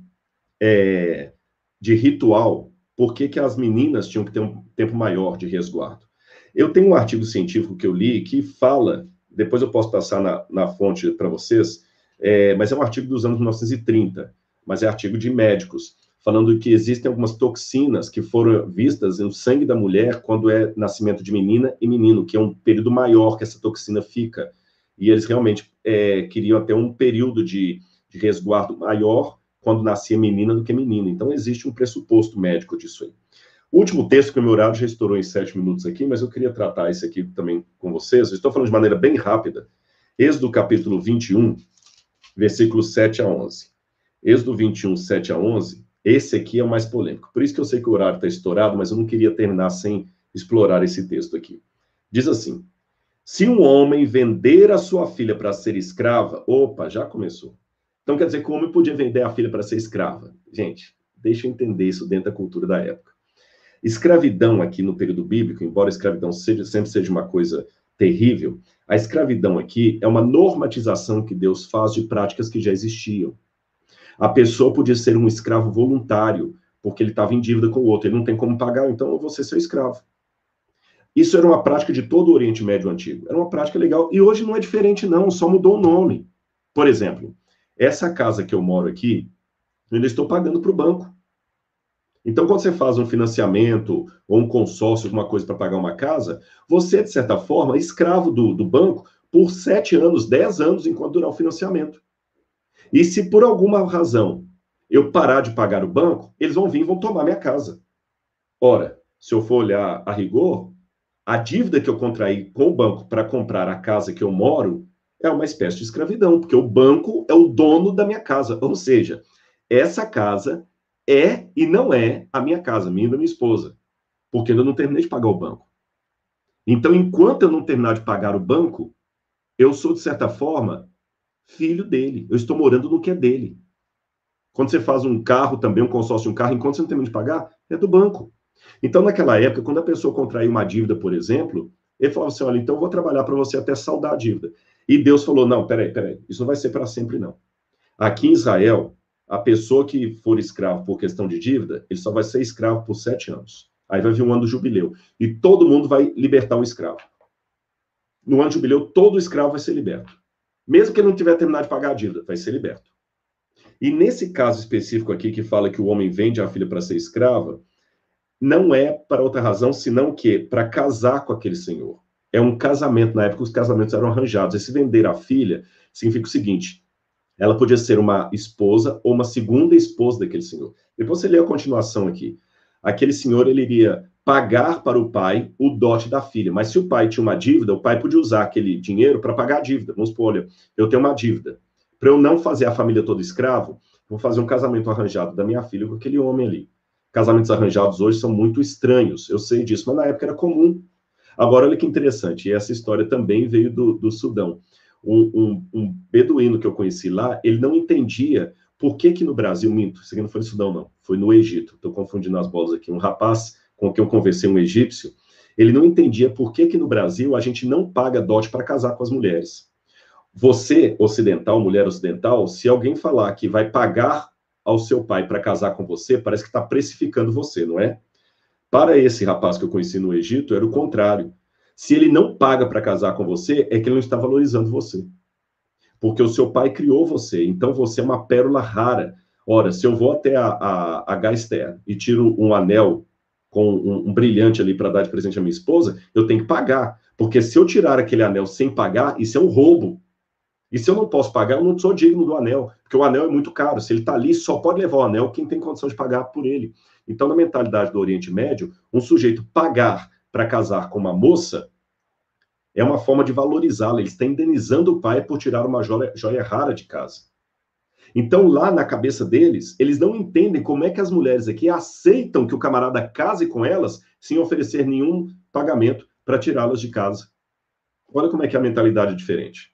é, de ritual, por que, que as meninas tinham que ter um tempo maior de resguardo? Eu tenho um artigo científico que eu li que fala, depois eu posso passar na, na fonte para vocês, é, mas é um artigo dos anos 1930, mas é artigo de médicos, falando que existem algumas toxinas que foram vistas no sangue da mulher quando é nascimento de menina e menino, que é um período maior que essa toxina fica. E eles realmente é, queriam até um período de, de resguardo maior quando nascia menina do que menino. Então, existe um pressuposto médico disso aí. O último texto, que o meu horário já estourou em sete minutos aqui, mas eu queria tratar esse aqui também com vocês. Eu estou falando de maneira bem rápida. Êxodo capítulo 21, versículos 7 a 11. Êxodo 21, 7 a 11. Esse aqui é o mais polêmico. Por isso que eu sei que o horário está estourado, mas eu não queria terminar sem explorar esse texto aqui. Diz assim: Se um homem vender a sua filha para ser escrava, opa, já começou. Então, quer dizer que o homem podia vender a filha para ser escrava. Gente, deixa eu entender isso dentro da cultura da época. Escravidão aqui no período bíblico, embora a escravidão seja, sempre seja uma coisa terrível, a escravidão aqui é uma normatização que Deus faz de práticas que já existiam. A pessoa podia ser um escravo voluntário, porque ele estava em dívida com o outro, ele não tem como pagar, então eu vou ser seu escravo. Isso era uma prática de todo o Oriente Médio antigo. Era uma prática legal. E hoje não é diferente, não, só mudou o nome. Por exemplo, essa casa que eu moro aqui, eu ainda estou pagando para o banco. Então, quando você faz um financiamento ou um consórcio, alguma coisa para pagar uma casa, você, de certa forma, é escravo do, do banco por sete anos, dez anos, enquanto durar o financiamento. E se por alguma razão eu parar de pagar o banco, eles vão vir e vão tomar minha casa. Ora, se eu for olhar a rigor, a dívida que eu contraí com o banco para comprar a casa que eu moro é uma espécie de escravidão, porque o banco é o dono da minha casa. Ou seja, essa casa é e não é a minha casa, minha e da minha esposa, porque ainda não terminei de pagar o banco. Então, enquanto eu não terminar de pagar o banco, eu sou, de certa forma, filho dele. Eu estou morando no que é dele. Quando você faz um carro também, um consórcio um carro, enquanto você não termina de pagar, é do banco. Então, naquela época, quando a pessoa contraía uma dívida, por exemplo, ele falava assim: olha, então eu vou trabalhar para você até saldar a dívida. E Deus falou: não, peraí, peraí, isso não vai ser para sempre, não. Aqui em Israel, a pessoa que for escravo por questão de dívida, ele só vai ser escravo por sete anos. Aí vai vir um ano do jubileu. E todo mundo vai libertar um escravo. No ano do jubileu, todo escravo vai ser liberto. Mesmo que ele não tiver terminado de pagar a dívida, vai ser liberto. E nesse caso específico aqui, que fala que o homem vende a filha para ser escrava, não é para outra razão, senão que para casar com aquele senhor. É um casamento, na época os casamentos eram arranjados. Esse vender a filha significa o seguinte: ela podia ser uma esposa ou uma segunda esposa daquele senhor. Depois você lê a continuação aqui. Aquele senhor ele iria pagar para o pai o dote da filha, mas se o pai tinha uma dívida, o pai podia usar aquele dinheiro para pagar a dívida. Vamos supor, olha, eu tenho uma dívida. Para eu não fazer a família toda escravo, vou fazer um casamento arranjado da minha filha com aquele homem ali. Casamentos arranjados hoje são muito estranhos, eu sei disso, mas na época era comum. Agora, olha que interessante, e essa história também veio do, do Sudão. Um, um, um, beduíno que eu conheci lá, ele não entendia por que que no Brasil, minto, isso aqui não foi no Sudão, não, foi no Egito, estou confundindo as bolas aqui, um rapaz com quem eu conversei, um egípcio, ele não entendia por que que no Brasil a gente não paga dote para casar com as mulheres. Você, ocidental, mulher ocidental, se alguém falar que vai pagar ao seu pai para casar com você, parece que está precificando você, não é? Para esse rapaz que eu conheci no Egito, era o contrário. Se ele não paga para casar com você, é que ele não está valorizando você. Porque o seu pai criou você, então você é uma pérola rara. Ora, se eu vou até a, a, a Gaster e tiro um anel com um, um brilhante ali para dar de presente à minha esposa, eu tenho que pagar. Porque se eu tirar aquele anel sem pagar, isso é um roubo. E se eu não posso pagar, eu não sou digno do anel, porque o anel é muito caro. Se ele está ali, só pode levar o anel quem tem condição de pagar por ele. Então, na mentalidade do Oriente Médio, um sujeito pagar para casar com uma moça é uma forma de valorizá-la. Ele está indenizando o pai por tirar uma joia, joia rara de casa. Então, lá na cabeça deles, eles não entendem como é que as mulheres aqui aceitam que o camarada case com elas sem oferecer nenhum pagamento para tirá-las de casa. Olha como é que é a mentalidade é diferente.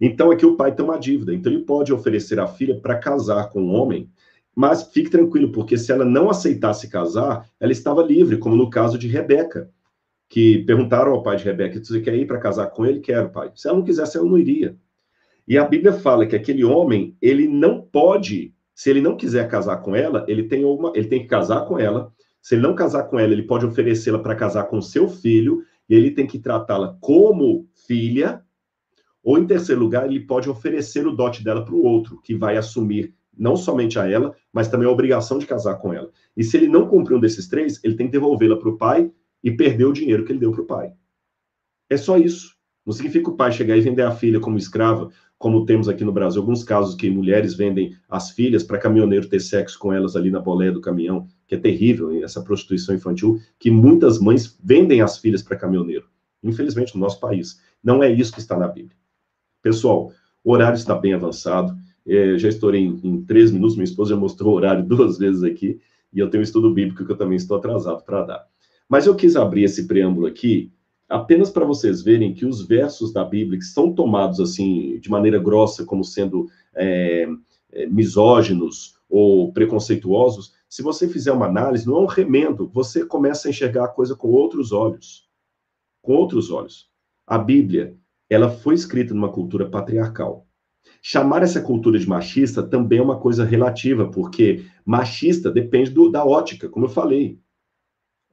Então aqui o pai tem uma dívida, então ele pode oferecer a filha para casar com um homem, mas fique tranquilo, porque se ela não aceitasse casar, ela estava livre, como no caso de Rebeca, que perguntaram ao pai de Rebeca: você quer ir para casar com ele? Quero, pai. Se ela não quisesse, ela não iria. E a Bíblia fala que aquele homem, ele não pode, se ele não quiser casar com ela, ele tem uma, ele tem que casar com ela. Se ele não casar com ela, ele pode oferecê-la para casar com seu filho, e ele tem que tratá-la como filha, ou, em terceiro lugar, ele pode oferecer o dote dela para o outro, que vai assumir não somente a ela, mas também a obrigação de casar com ela. E se ele não cumprir um desses três, ele tem que devolvê-la para o pai e perder o dinheiro que ele deu para o pai. É só isso. Não significa o pai chegar e vender a filha como escrava, como temos aqui no Brasil alguns casos que mulheres vendem as filhas para caminhoneiro ter sexo com elas ali na boleia do caminhão, que é terrível, essa prostituição infantil, que muitas mães vendem as filhas para caminhoneiro. Infelizmente, no nosso país. Não é isso que está na Bíblia. Pessoal, o horário está bem avançado. É, já estourei em, em três minutos. Minha esposa já mostrou o horário duas vezes aqui. E eu tenho um estudo bíblico que eu também estou atrasado para dar. Mas eu quis abrir esse preâmbulo aqui apenas para vocês verem que os versos da Bíblia que são tomados assim de maneira grossa como sendo é, é, misóginos ou preconceituosos, se você fizer uma análise, não é um remendo, você começa a enxergar a coisa com outros olhos. Com outros olhos. A Bíblia, ela foi escrita numa cultura patriarcal. Chamar essa cultura de machista também é uma coisa relativa, porque machista depende do, da ótica, como eu falei.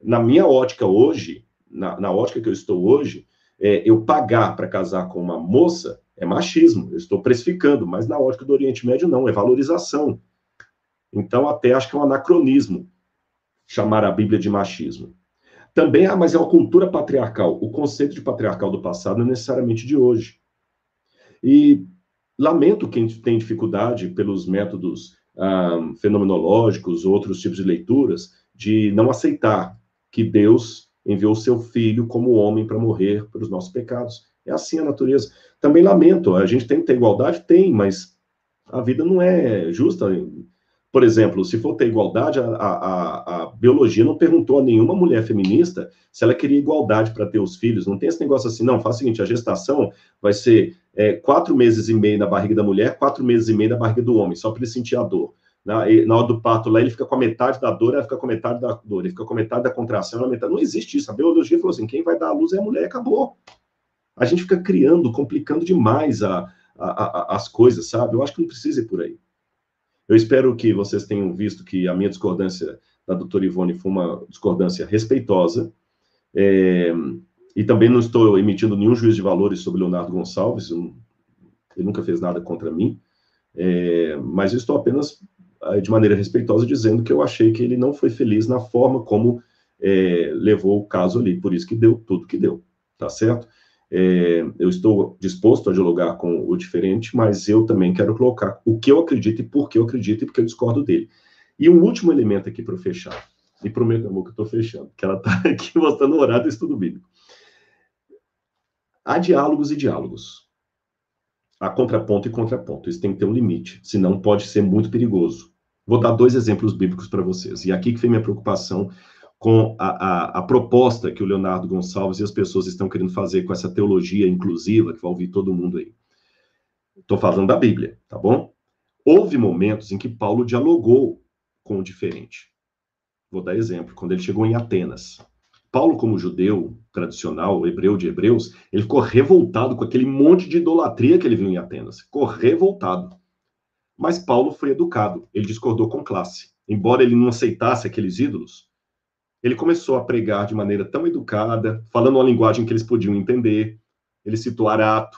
Na minha ótica hoje, na, na ótica que eu estou hoje, é, eu pagar para casar com uma moça é machismo, eu estou precificando, mas na ótica do Oriente Médio não, é valorização. Então, até acho que é um anacronismo chamar a Bíblia de machismo. Também, ah, mas é uma cultura patriarcal. O conceito de patriarcal do passado não é necessariamente de hoje. E lamento quem tem dificuldade pelos métodos ah, fenomenológicos, outros tipos de leituras, de não aceitar que Deus enviou seu filho como homem para morrer pelos nossos pecados. É assim a natureza. Também lamento, a gente tem que ter igualdade? Tem, mas a vida não é justa Por exemplo, se for ter igualdade, a, a, a, biologia não perguntou a nenhuma mulher feminista se ela queria igualdade para ter os filhos. Não tem esse negócio assim, não. Faz o seguinte: a gestação vai ser é, quatro meses e meio na barriga da mulher, quatro meses e meio na barriga do homem, só para ele sentir a dor. Na, na hora do parto lá, ele fica com a metade da dor, ela fica com a metade da dor, ele fica com a metade da contração, ela metade. Não existe isso. A biologia falou assim: quem vai dar a luz é a mulher, acabou. A gente fica criando, complicando demais a, a, a, as coisas, sabe? Eu acho que não precisa ir por aí. Eu espero que vocês tenham visto que a minha discordância da doutora Ivone foi uma discordância respeitosa. É, e também não estou emitindo nenhum juízo de valores sobre Leonardo Gonçalves, ele nunca fez nada contra mim, é, mas estou apenas, é, de maneira respeitosa, dizendo que eu achei que ele não foi feliz na forma como é, levou o caso ali, por isso que deu tudo que deu, tá certo? É, eu estou disposto a dialogar com o diferente, mas eu também quero colocar o que eu acredito e por que eu acredito e porque eu discordo dele. E um último elemento aqui para fechar, e prometo, amor, que eu estou fechando, que ela está aqui mostrando o horário do estudo bíblico. Há diálogos e diálogos. Há contraponto e contraponto. Isso tem que ter um limite, senão pode ser muito perigoso. Vou dar dois exemplos bíblicos para vocês. E aqui que vem minha preocupação com a, a, a, proposta que o Leonardo Gonçalves e as pessoas estão querendo fazer com essa teologia inclusiva, que vai ouvir todo mundo aí. Estou falando da Bíblia, tá bom? Houve momentos em que Paulo dialogou com o diferente. Vou dar exemplo, quando ele chegou em Atenas. Paulo, como judeu tradicional, hebreu de hebreus, ele ficou revoltado com aquele monte de idolatria que ele viu em Atenas. Ficou revoltado. Mas Paulo foi educado, ele discordou com classe. Embora ele não aceitasse aqueles ídolos, ele começou a pregar de maneira tão educada, falando uma linguagem que eles podiam entender. Ele citou Arato,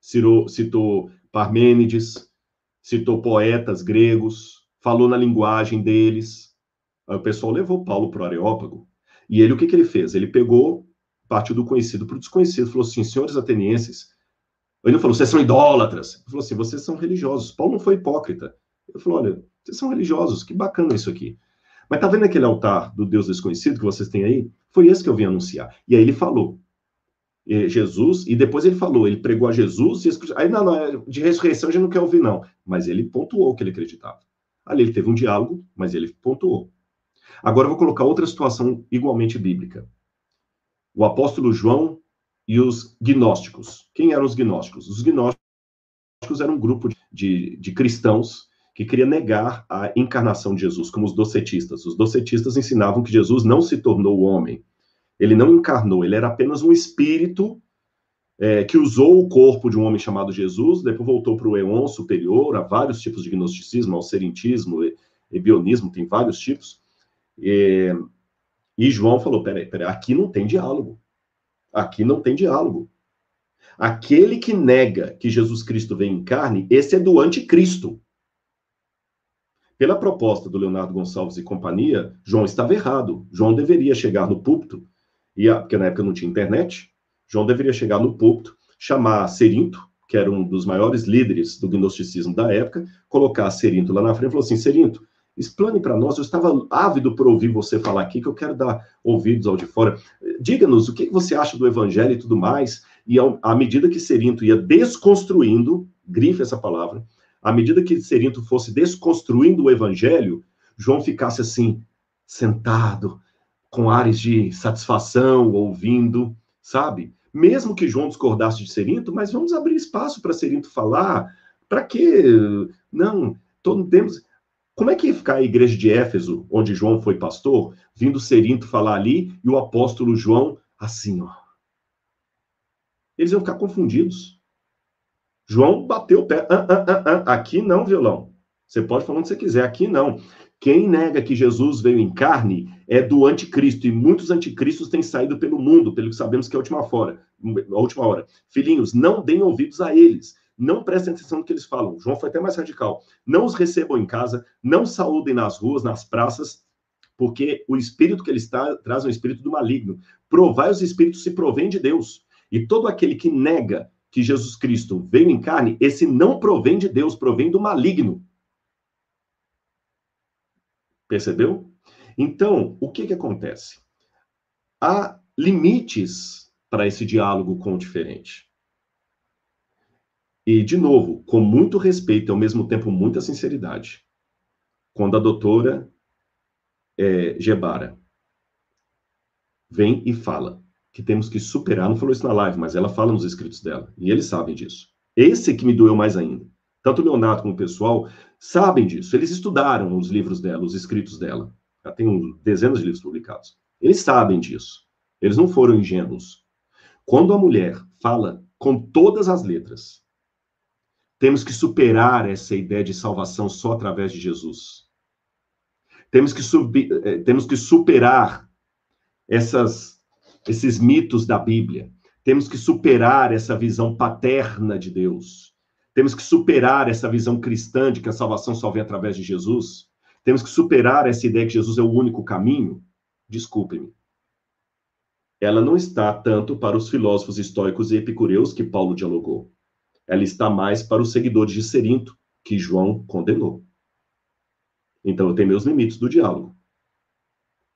citou, Parmênides, citou poetas gregos, falou na linguagem deles. Aí o pessoal levou Paulo para o Areópago. E ele, o que, que ele fez? Ele pegou, partiu do conhecido para o desconhecido, falou assim: senhores atenienses, ele não falou, vocês são idólatras. Ele falou assim: vocês são religiosos. Paulo não foi hipócrita. Ele falou: olha, vocês são religiosos, que bacana isso aqui. Mas tá vendo aquele altar do Deus desconhecido que vocês têm aí? Foi esse que eu vim anunciar. E aí ele falou. Jesus, e depois ele falou, ele pregou a Jesus, e aí não, não, de ressurreição a gente não quer ouvir, não. Mas ele pontuou que ele acreditava. Ali ele teve um diálogo, mas ele pontuou. Agora eu vou colocar outra situação igualmente bíblica. O apóstolo João e os gnósticos. Quem eram os gnósticos? Os gnósticos eram um grupo de, de cristãos que queria negar a encarnação de Jesus, como os docetistas. Os docetistas ensinavam que Jesus não se tornou homem, ele não encarnou, ele era apenas um espírito é, que usou o corpo de um homem chamado Jesus, depois voltou para o eon superior, há vários tipos de gnosticismo, ao serentismo, ebionismo, tem vários tipos. E, e João falou: peraí, peraí, aqui não tem diálogo. Aqui não tem diálogo. Aquele que nega que Jesus Cristo vem em carne, esse é do anticristo. Pela proposta do Leonardo Gonçalves e companhia, João estava errado. João deveria chegar no púlpito, e a, porque na época não tinha internet, João deveria chegar no púlpito, chamar Serinto, que era um dos maiores líderes do gnosticismo da época, colocar Serinto lá na frente e falou assim: Serinto, explane para nós. Eu estava ávido por ouvir você falar aqui, que eu quero dar ouvidos ao de fora. Diga-nos o que você acha do evangelho e tudo mais. E à medida que Serinto ia desconstruindo, grife essa palavra, à medida que Serinto fosse desconstruindo o evangelho, João ficasse assim, sentado, com ares de satisfação, ouvindo, sabe? Mesmo que João discordasse de Serinto, mas vamos abrir espaço para Serinto falar. Para quê? Não, todo temos. Como é que ia ficar a igreja de Éfeso, onde João foi pastor, vindo Serinto falar ali e o apóstolo João assim, ó? Eles iam ficar confundidos. João bateu o pé. Ah, ah, ah, ah, aqui não, violão. Você pode falar onde você quiser, aqui não. Quem nega que Jesus veio em carne é do anticristo, e muitos anticristos têm saído pelo mundo, pelo que sabemos que é a última hora. A última hora. Filhinhos, não deem ouvidos a eles. Não prestem atenção no que eles falam. João foi até mais radical. Não os recebam em casa, não saúdem nas ruas, nas praças, porque o espírito que eles traz é um espírito do maligno. Provai os espíritos se provém de Deus. E todo aquele que nega que Jesus Cristo veio em carne, esse não provém de Deus, provém do maligno. Percebeu? Então, o que que acontece? Há limites para esse diálogo com o diferente. E, de novo, com muito respeito e ao mesmo tempo muita sinceridade. quando a doutora é, Gebara vem e fala que temos que superar, não falou isso na live, mas ela fala nos escritos dela, e eles sabem disso. Esse que me doeu mais ainda. Tanto o Leonardo como o pessoal sabem disso. Eles estudaram os livros dela, os escritos dela. Já tem dezenas de livros publicados. Eles sabem disso. Eles não foram ingênuos. Quando a mulher fala com todas as letras, temos que superar essa ideia de salvação só através de Jesus. Temos que, subir, eh, temos que superar essas, esses mitos da Bíblia. Temos que superar essa visão paterna de Deus. Temos que superar essa visão cristã de que a salvação só vem através de Jesus. Temos que superar essa ideia que Jesus é o único caminho. Desculpe-me. Ela não está tanto para os filósofos estoicos e epicureus que Paulo dialogou. Ela está mais para os seguidores de Serinto, que João condenou. Então eu tenho meus limites do diálogo.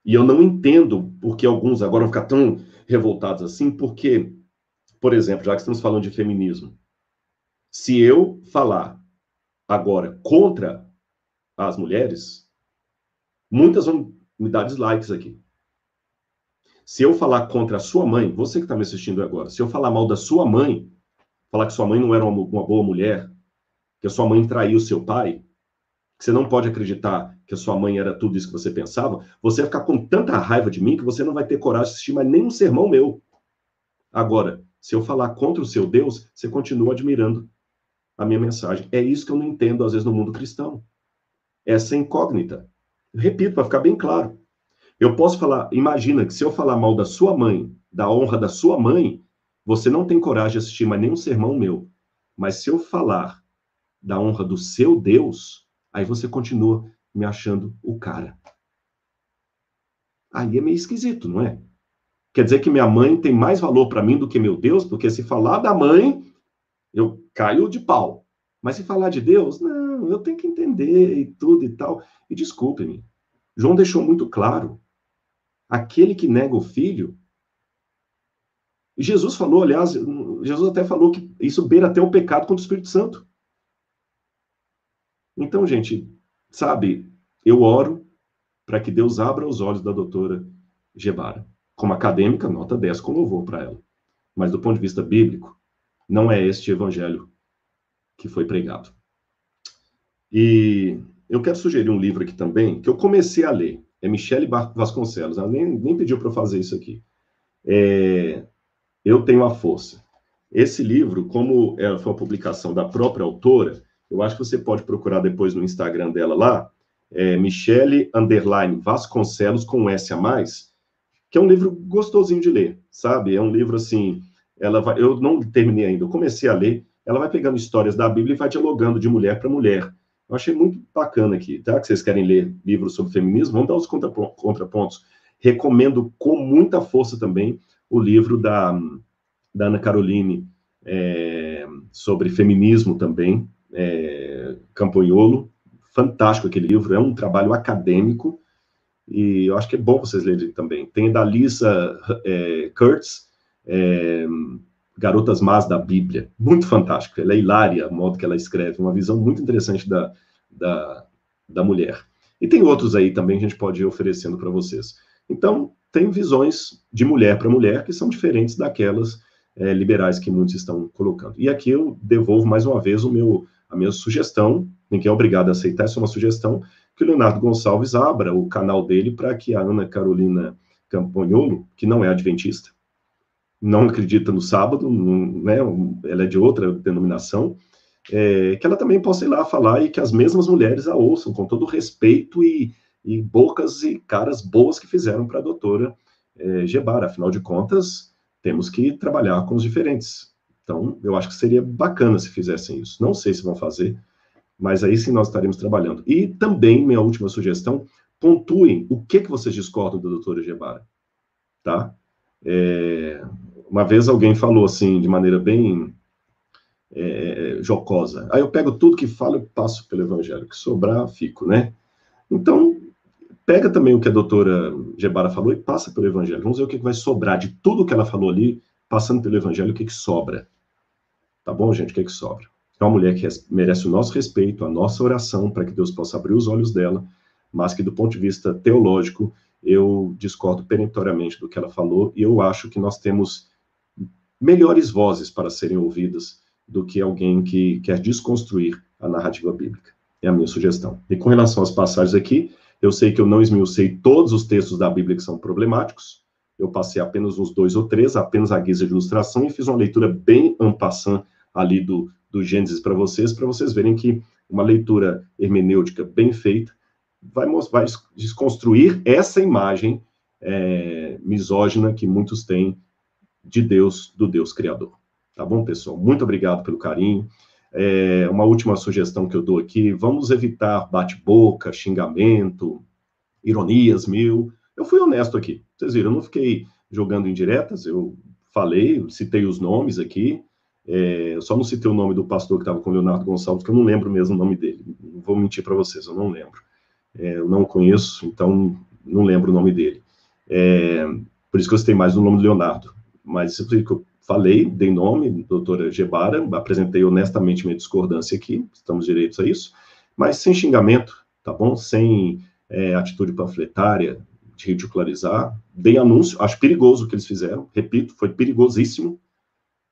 E eu não entendo porque alguns agora vão ficar tão revoltados assim, porque, por exemplo, já que estamos falando de feminismo, se eu falar agora contra as mulheres, muitas vão me dar dislikes aqui. Se eu falar contra a sua mãe, você que está me assistindo agora, se eu falar mal da sua mãe, falar que sua mãe não era uma, uma boa mulher, que a sua mãe traiu seu pai, que você não pode acreditar que a sua mãe era tudo isso que você pensava, você vai ficar com tanta raiva de mim que você não vai ter coragem de assistir mais nenhum sermão meu. Agora, se eu falar contra o seu Deus, você continua admirando a minha mensagem. É isso que eu não entendo, às vezes, no mundo cristão. Essa incógnita. repito, para ficar bem claro. Eu posso falar, imagina que se eu falar mal da sua mãe, da honra da sua mãe, você não tem coragem de assistir mais nenhum sermão meu. Mas se eu falar da honra do seu Deus, Aí você continua me achando o cara. Aí é meio esquisito, não é? Quer dizer que minha mãe tem mais valor para mim do que meu Deus, porque se falar da mãe, eu caio de pau. Mas se falar de Deus, não, eu tenho que entender e tudo e tal. E desculpe-me, João deixou muito claro: aquele que nega o filho. Jesus falou, aliás, Jesus até falou que isso beira até o pecado contra o Espírito Santo. Então, gente, sabe, eu oro para que Deus abra os olhos da doutora Gebara. Como acadêmica, nota 10 com louvor para ela. Mas do ponto de vista bíblico, não é este evangelho que foi pregado. E eu quero sugerir um livro aqui também, que eu comecei a ler. É Michele Vasconcelos. Ela nem, nem pediu para eu fazer isso aqui. É, eu Tenho a Força. Esse livro, como é, foi uma publicação da própria autora, eu acho que você pode procurar depois no Instagram dela lá, é Michele Underline Vasconcelos com um S a mais, que é um livro gostosinho de ler, sabe? É um livro assim, ela vai, eu não terminei ainda, eu comecei a ler, ela vai pegando histórias da Bíblia e vai dialogando de mulher para mulher. Eu achei muito bacana aqui, tá? Que vocês querem ler livros sobre feminismo, vamos dar os contrapontos. Recomendo com muita força também o livro da, da Ana Caroline é, sobre feminismo também, é, Campanholo. Fantástico aquele livro, é um trabalho acadêmico e eu acho que é bom vocês lerem também. Tem da Lisa é, Kurtz, é, Garotas Más da Bíblia, muito fantástico. Ela é hilária, o modo que ela escreve, uma visão muito interessante da, da, da mulher. E tem outros aí também que a gente pode ir oferecendo para vocês. Então, tem visões de mulher para mulher que são diferentes daquelas é, liberais que muitos estão colocando. E aqui eu devolvo mais uma vez o meu a minha sugestão, ninguém é obrigado a aceitar, essa é uma sugestão, que o Leonardo Gonçalves abra o canal dele para que a Ana Carolina Campanholo, que não é adventista, não acredita no sábado, não, né, ela é de outra denominação, é, que ela também possa ir lá falar e que as mesmas mulheres a ouçam com todo respeito e, e bocas e caras boas que fizeram para a doutora é, Gebara. Afinal de contas, temos que trabalhar com os diferentes. Então, eu acho que seria bacana se fizessem isso. Não sei se vão fazer, mas aí sim nós estaremos trabalhando. E também, minha última sugestão, pontuem o que, que vocês discordam da doutora Gebara, tá? É, uma vez alguém falou assim, de maneira bem é, jocosa, aí eu pego tudo que falo e passo pelo evangelho, que sobrar, fico, né? Então, pega também o que a doutora Gebara falou e passa pelo evangelho. Vamos ver o que vai sobrar de tudo que ela falou ali, passando pelo evangelho, o que, que sobra. Tá bom, gente? O que, que sobra? É uma mulher que merece o nosso respeito, a nossa oração, para que Deus possa abrir os olhos dela, mas que do ponto de vista teológico, eu discordo perentoriamente do que ela falou, e eu acho que nós temos melhores vozes para serem ouvidas do que alguém que quer desconstruir a narrativa bíblica. É a minha sugestão. E com relação às passagens aqui, eu sei que eu não esmiucei todos os textos da Bíblia que são problemáticos, eu passei apenas uns dois ou três, apenas a guisa de ilustração, e fiz uma leitura bem ampassant ali do, do Gênesis para vocês, para vocês verem que uma leitura hermenêutica bem feita vai, vai desconstruir essa imagem é, misógina que muitos têm de Deus, do Deus Criador. Tá bom, pessoal? Muito obrigado pelo carinho. É, uma última sugestão que eu dou aqui: vamos evitar bate-boca, xingamento, ironias mil. Eu fui honesto aqui. Vocês viram, eu não fiquei jogando indiretas, eu falei, citei os nomes aqui. É, eu só não citei o nome do pastor que estava com o Leonardo Gonçalves, que eu não lembro mesmo o nome dele. Não vou mentir para vocês, eu não lembro. É, eu não conheço, então não lembro o nome dele. É, por isso que eu citei mais o nome do Leonardo. Mas isso que eu falei, dei nome, doutora Gebara, apresentei honestamente minha discordância aqui, estamos direitos a isso, mas sem xingamento, tá bom? Sem é, atitude panfletária, de ridicularizar. Dei anúncio, acho perigoso o que eles fizeram, repito, foi perigosíssimo,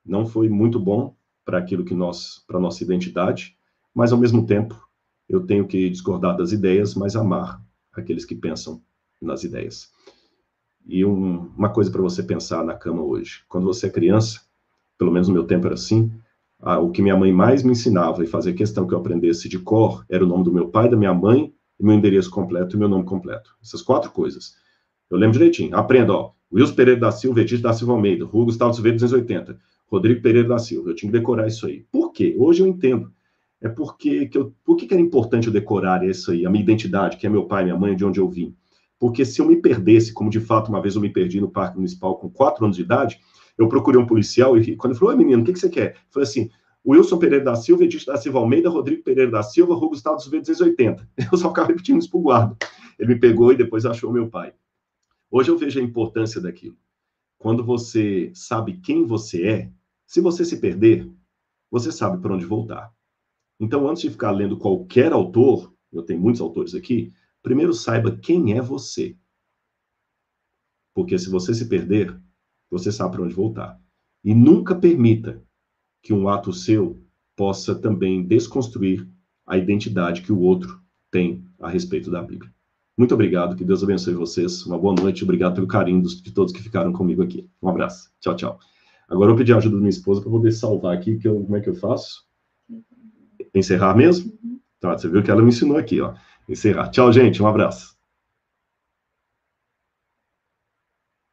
não foi muito bom para aquilo que nós, para nossa identidade, mas ao mesmo tempo eu tenho que discordar das ideias, mas amar aqueles que pensam nas ideias. E um, uma coisa para você pensar na cama hoje. Quando você é criança, pelo menos no meu tempo era assim, o que minha mãe mais me ensinava e fazia questão que eu aprendesse de cor era o nome do meu pai, da minha mãe, meu endereço completo e meu nome completo. Essas quatro coisas. Eu lembro direitinho. Aprenda, ó. Wilson Pereira da Silva, Edith da Silva Almeida, Rui Gustavo Silveira 280, Rodrigo Pereira da Silva. Eu tinha que decorar isso aí. Por quê? Hoje eu entendo. É porque que eu, por que era importante eu decorar isso aí, a minha identidade, que é meu pai, minha mãe, de onde eu vim? Porque se eu me perdesse, como de fato uma vez eu me perdi no Parque Municipal com quatro anos de idade, eu procurei um policial e quando ele falou, menino, o que, que você quer? Eu falei assim, Wilson Pereira da Silva, Edith da Silva Almeida, Rodrigo Pereira da Silva, Rui Gustavo Silva 280. Eu só ficava repetindo isso pro guarda. Ele me pegou e depois achou meu pai. Hoje eu vejo a importância daquilo. Quando você sabe quem você é, se você se perder, você sabe para onde voltar. Então, antes de ficar lendo qualquer autor, eu tenho muitos autores aqui, primeiro saiba quem é você. Porque se você se perder, você sabe para onde voltar. E nunca permita que um ato seu possa também desconstruir a identidade que o outro tem a respeito da Bíblia. Muito obrigado, que Deus abençoe vocês. Uma boa noite, obrigado pelo carinho de todos que ficaram comigo aqui. Um abraço. Tchau, tchau. Agora eu vou pedir a ajuda da minha esposa para poder salvar aqui, que eu, como é que eu faço? Encerrar mesmo? Tá, você viu que ela me ensinou aqui, ó encerrar. Tchau, gente. Um abraço.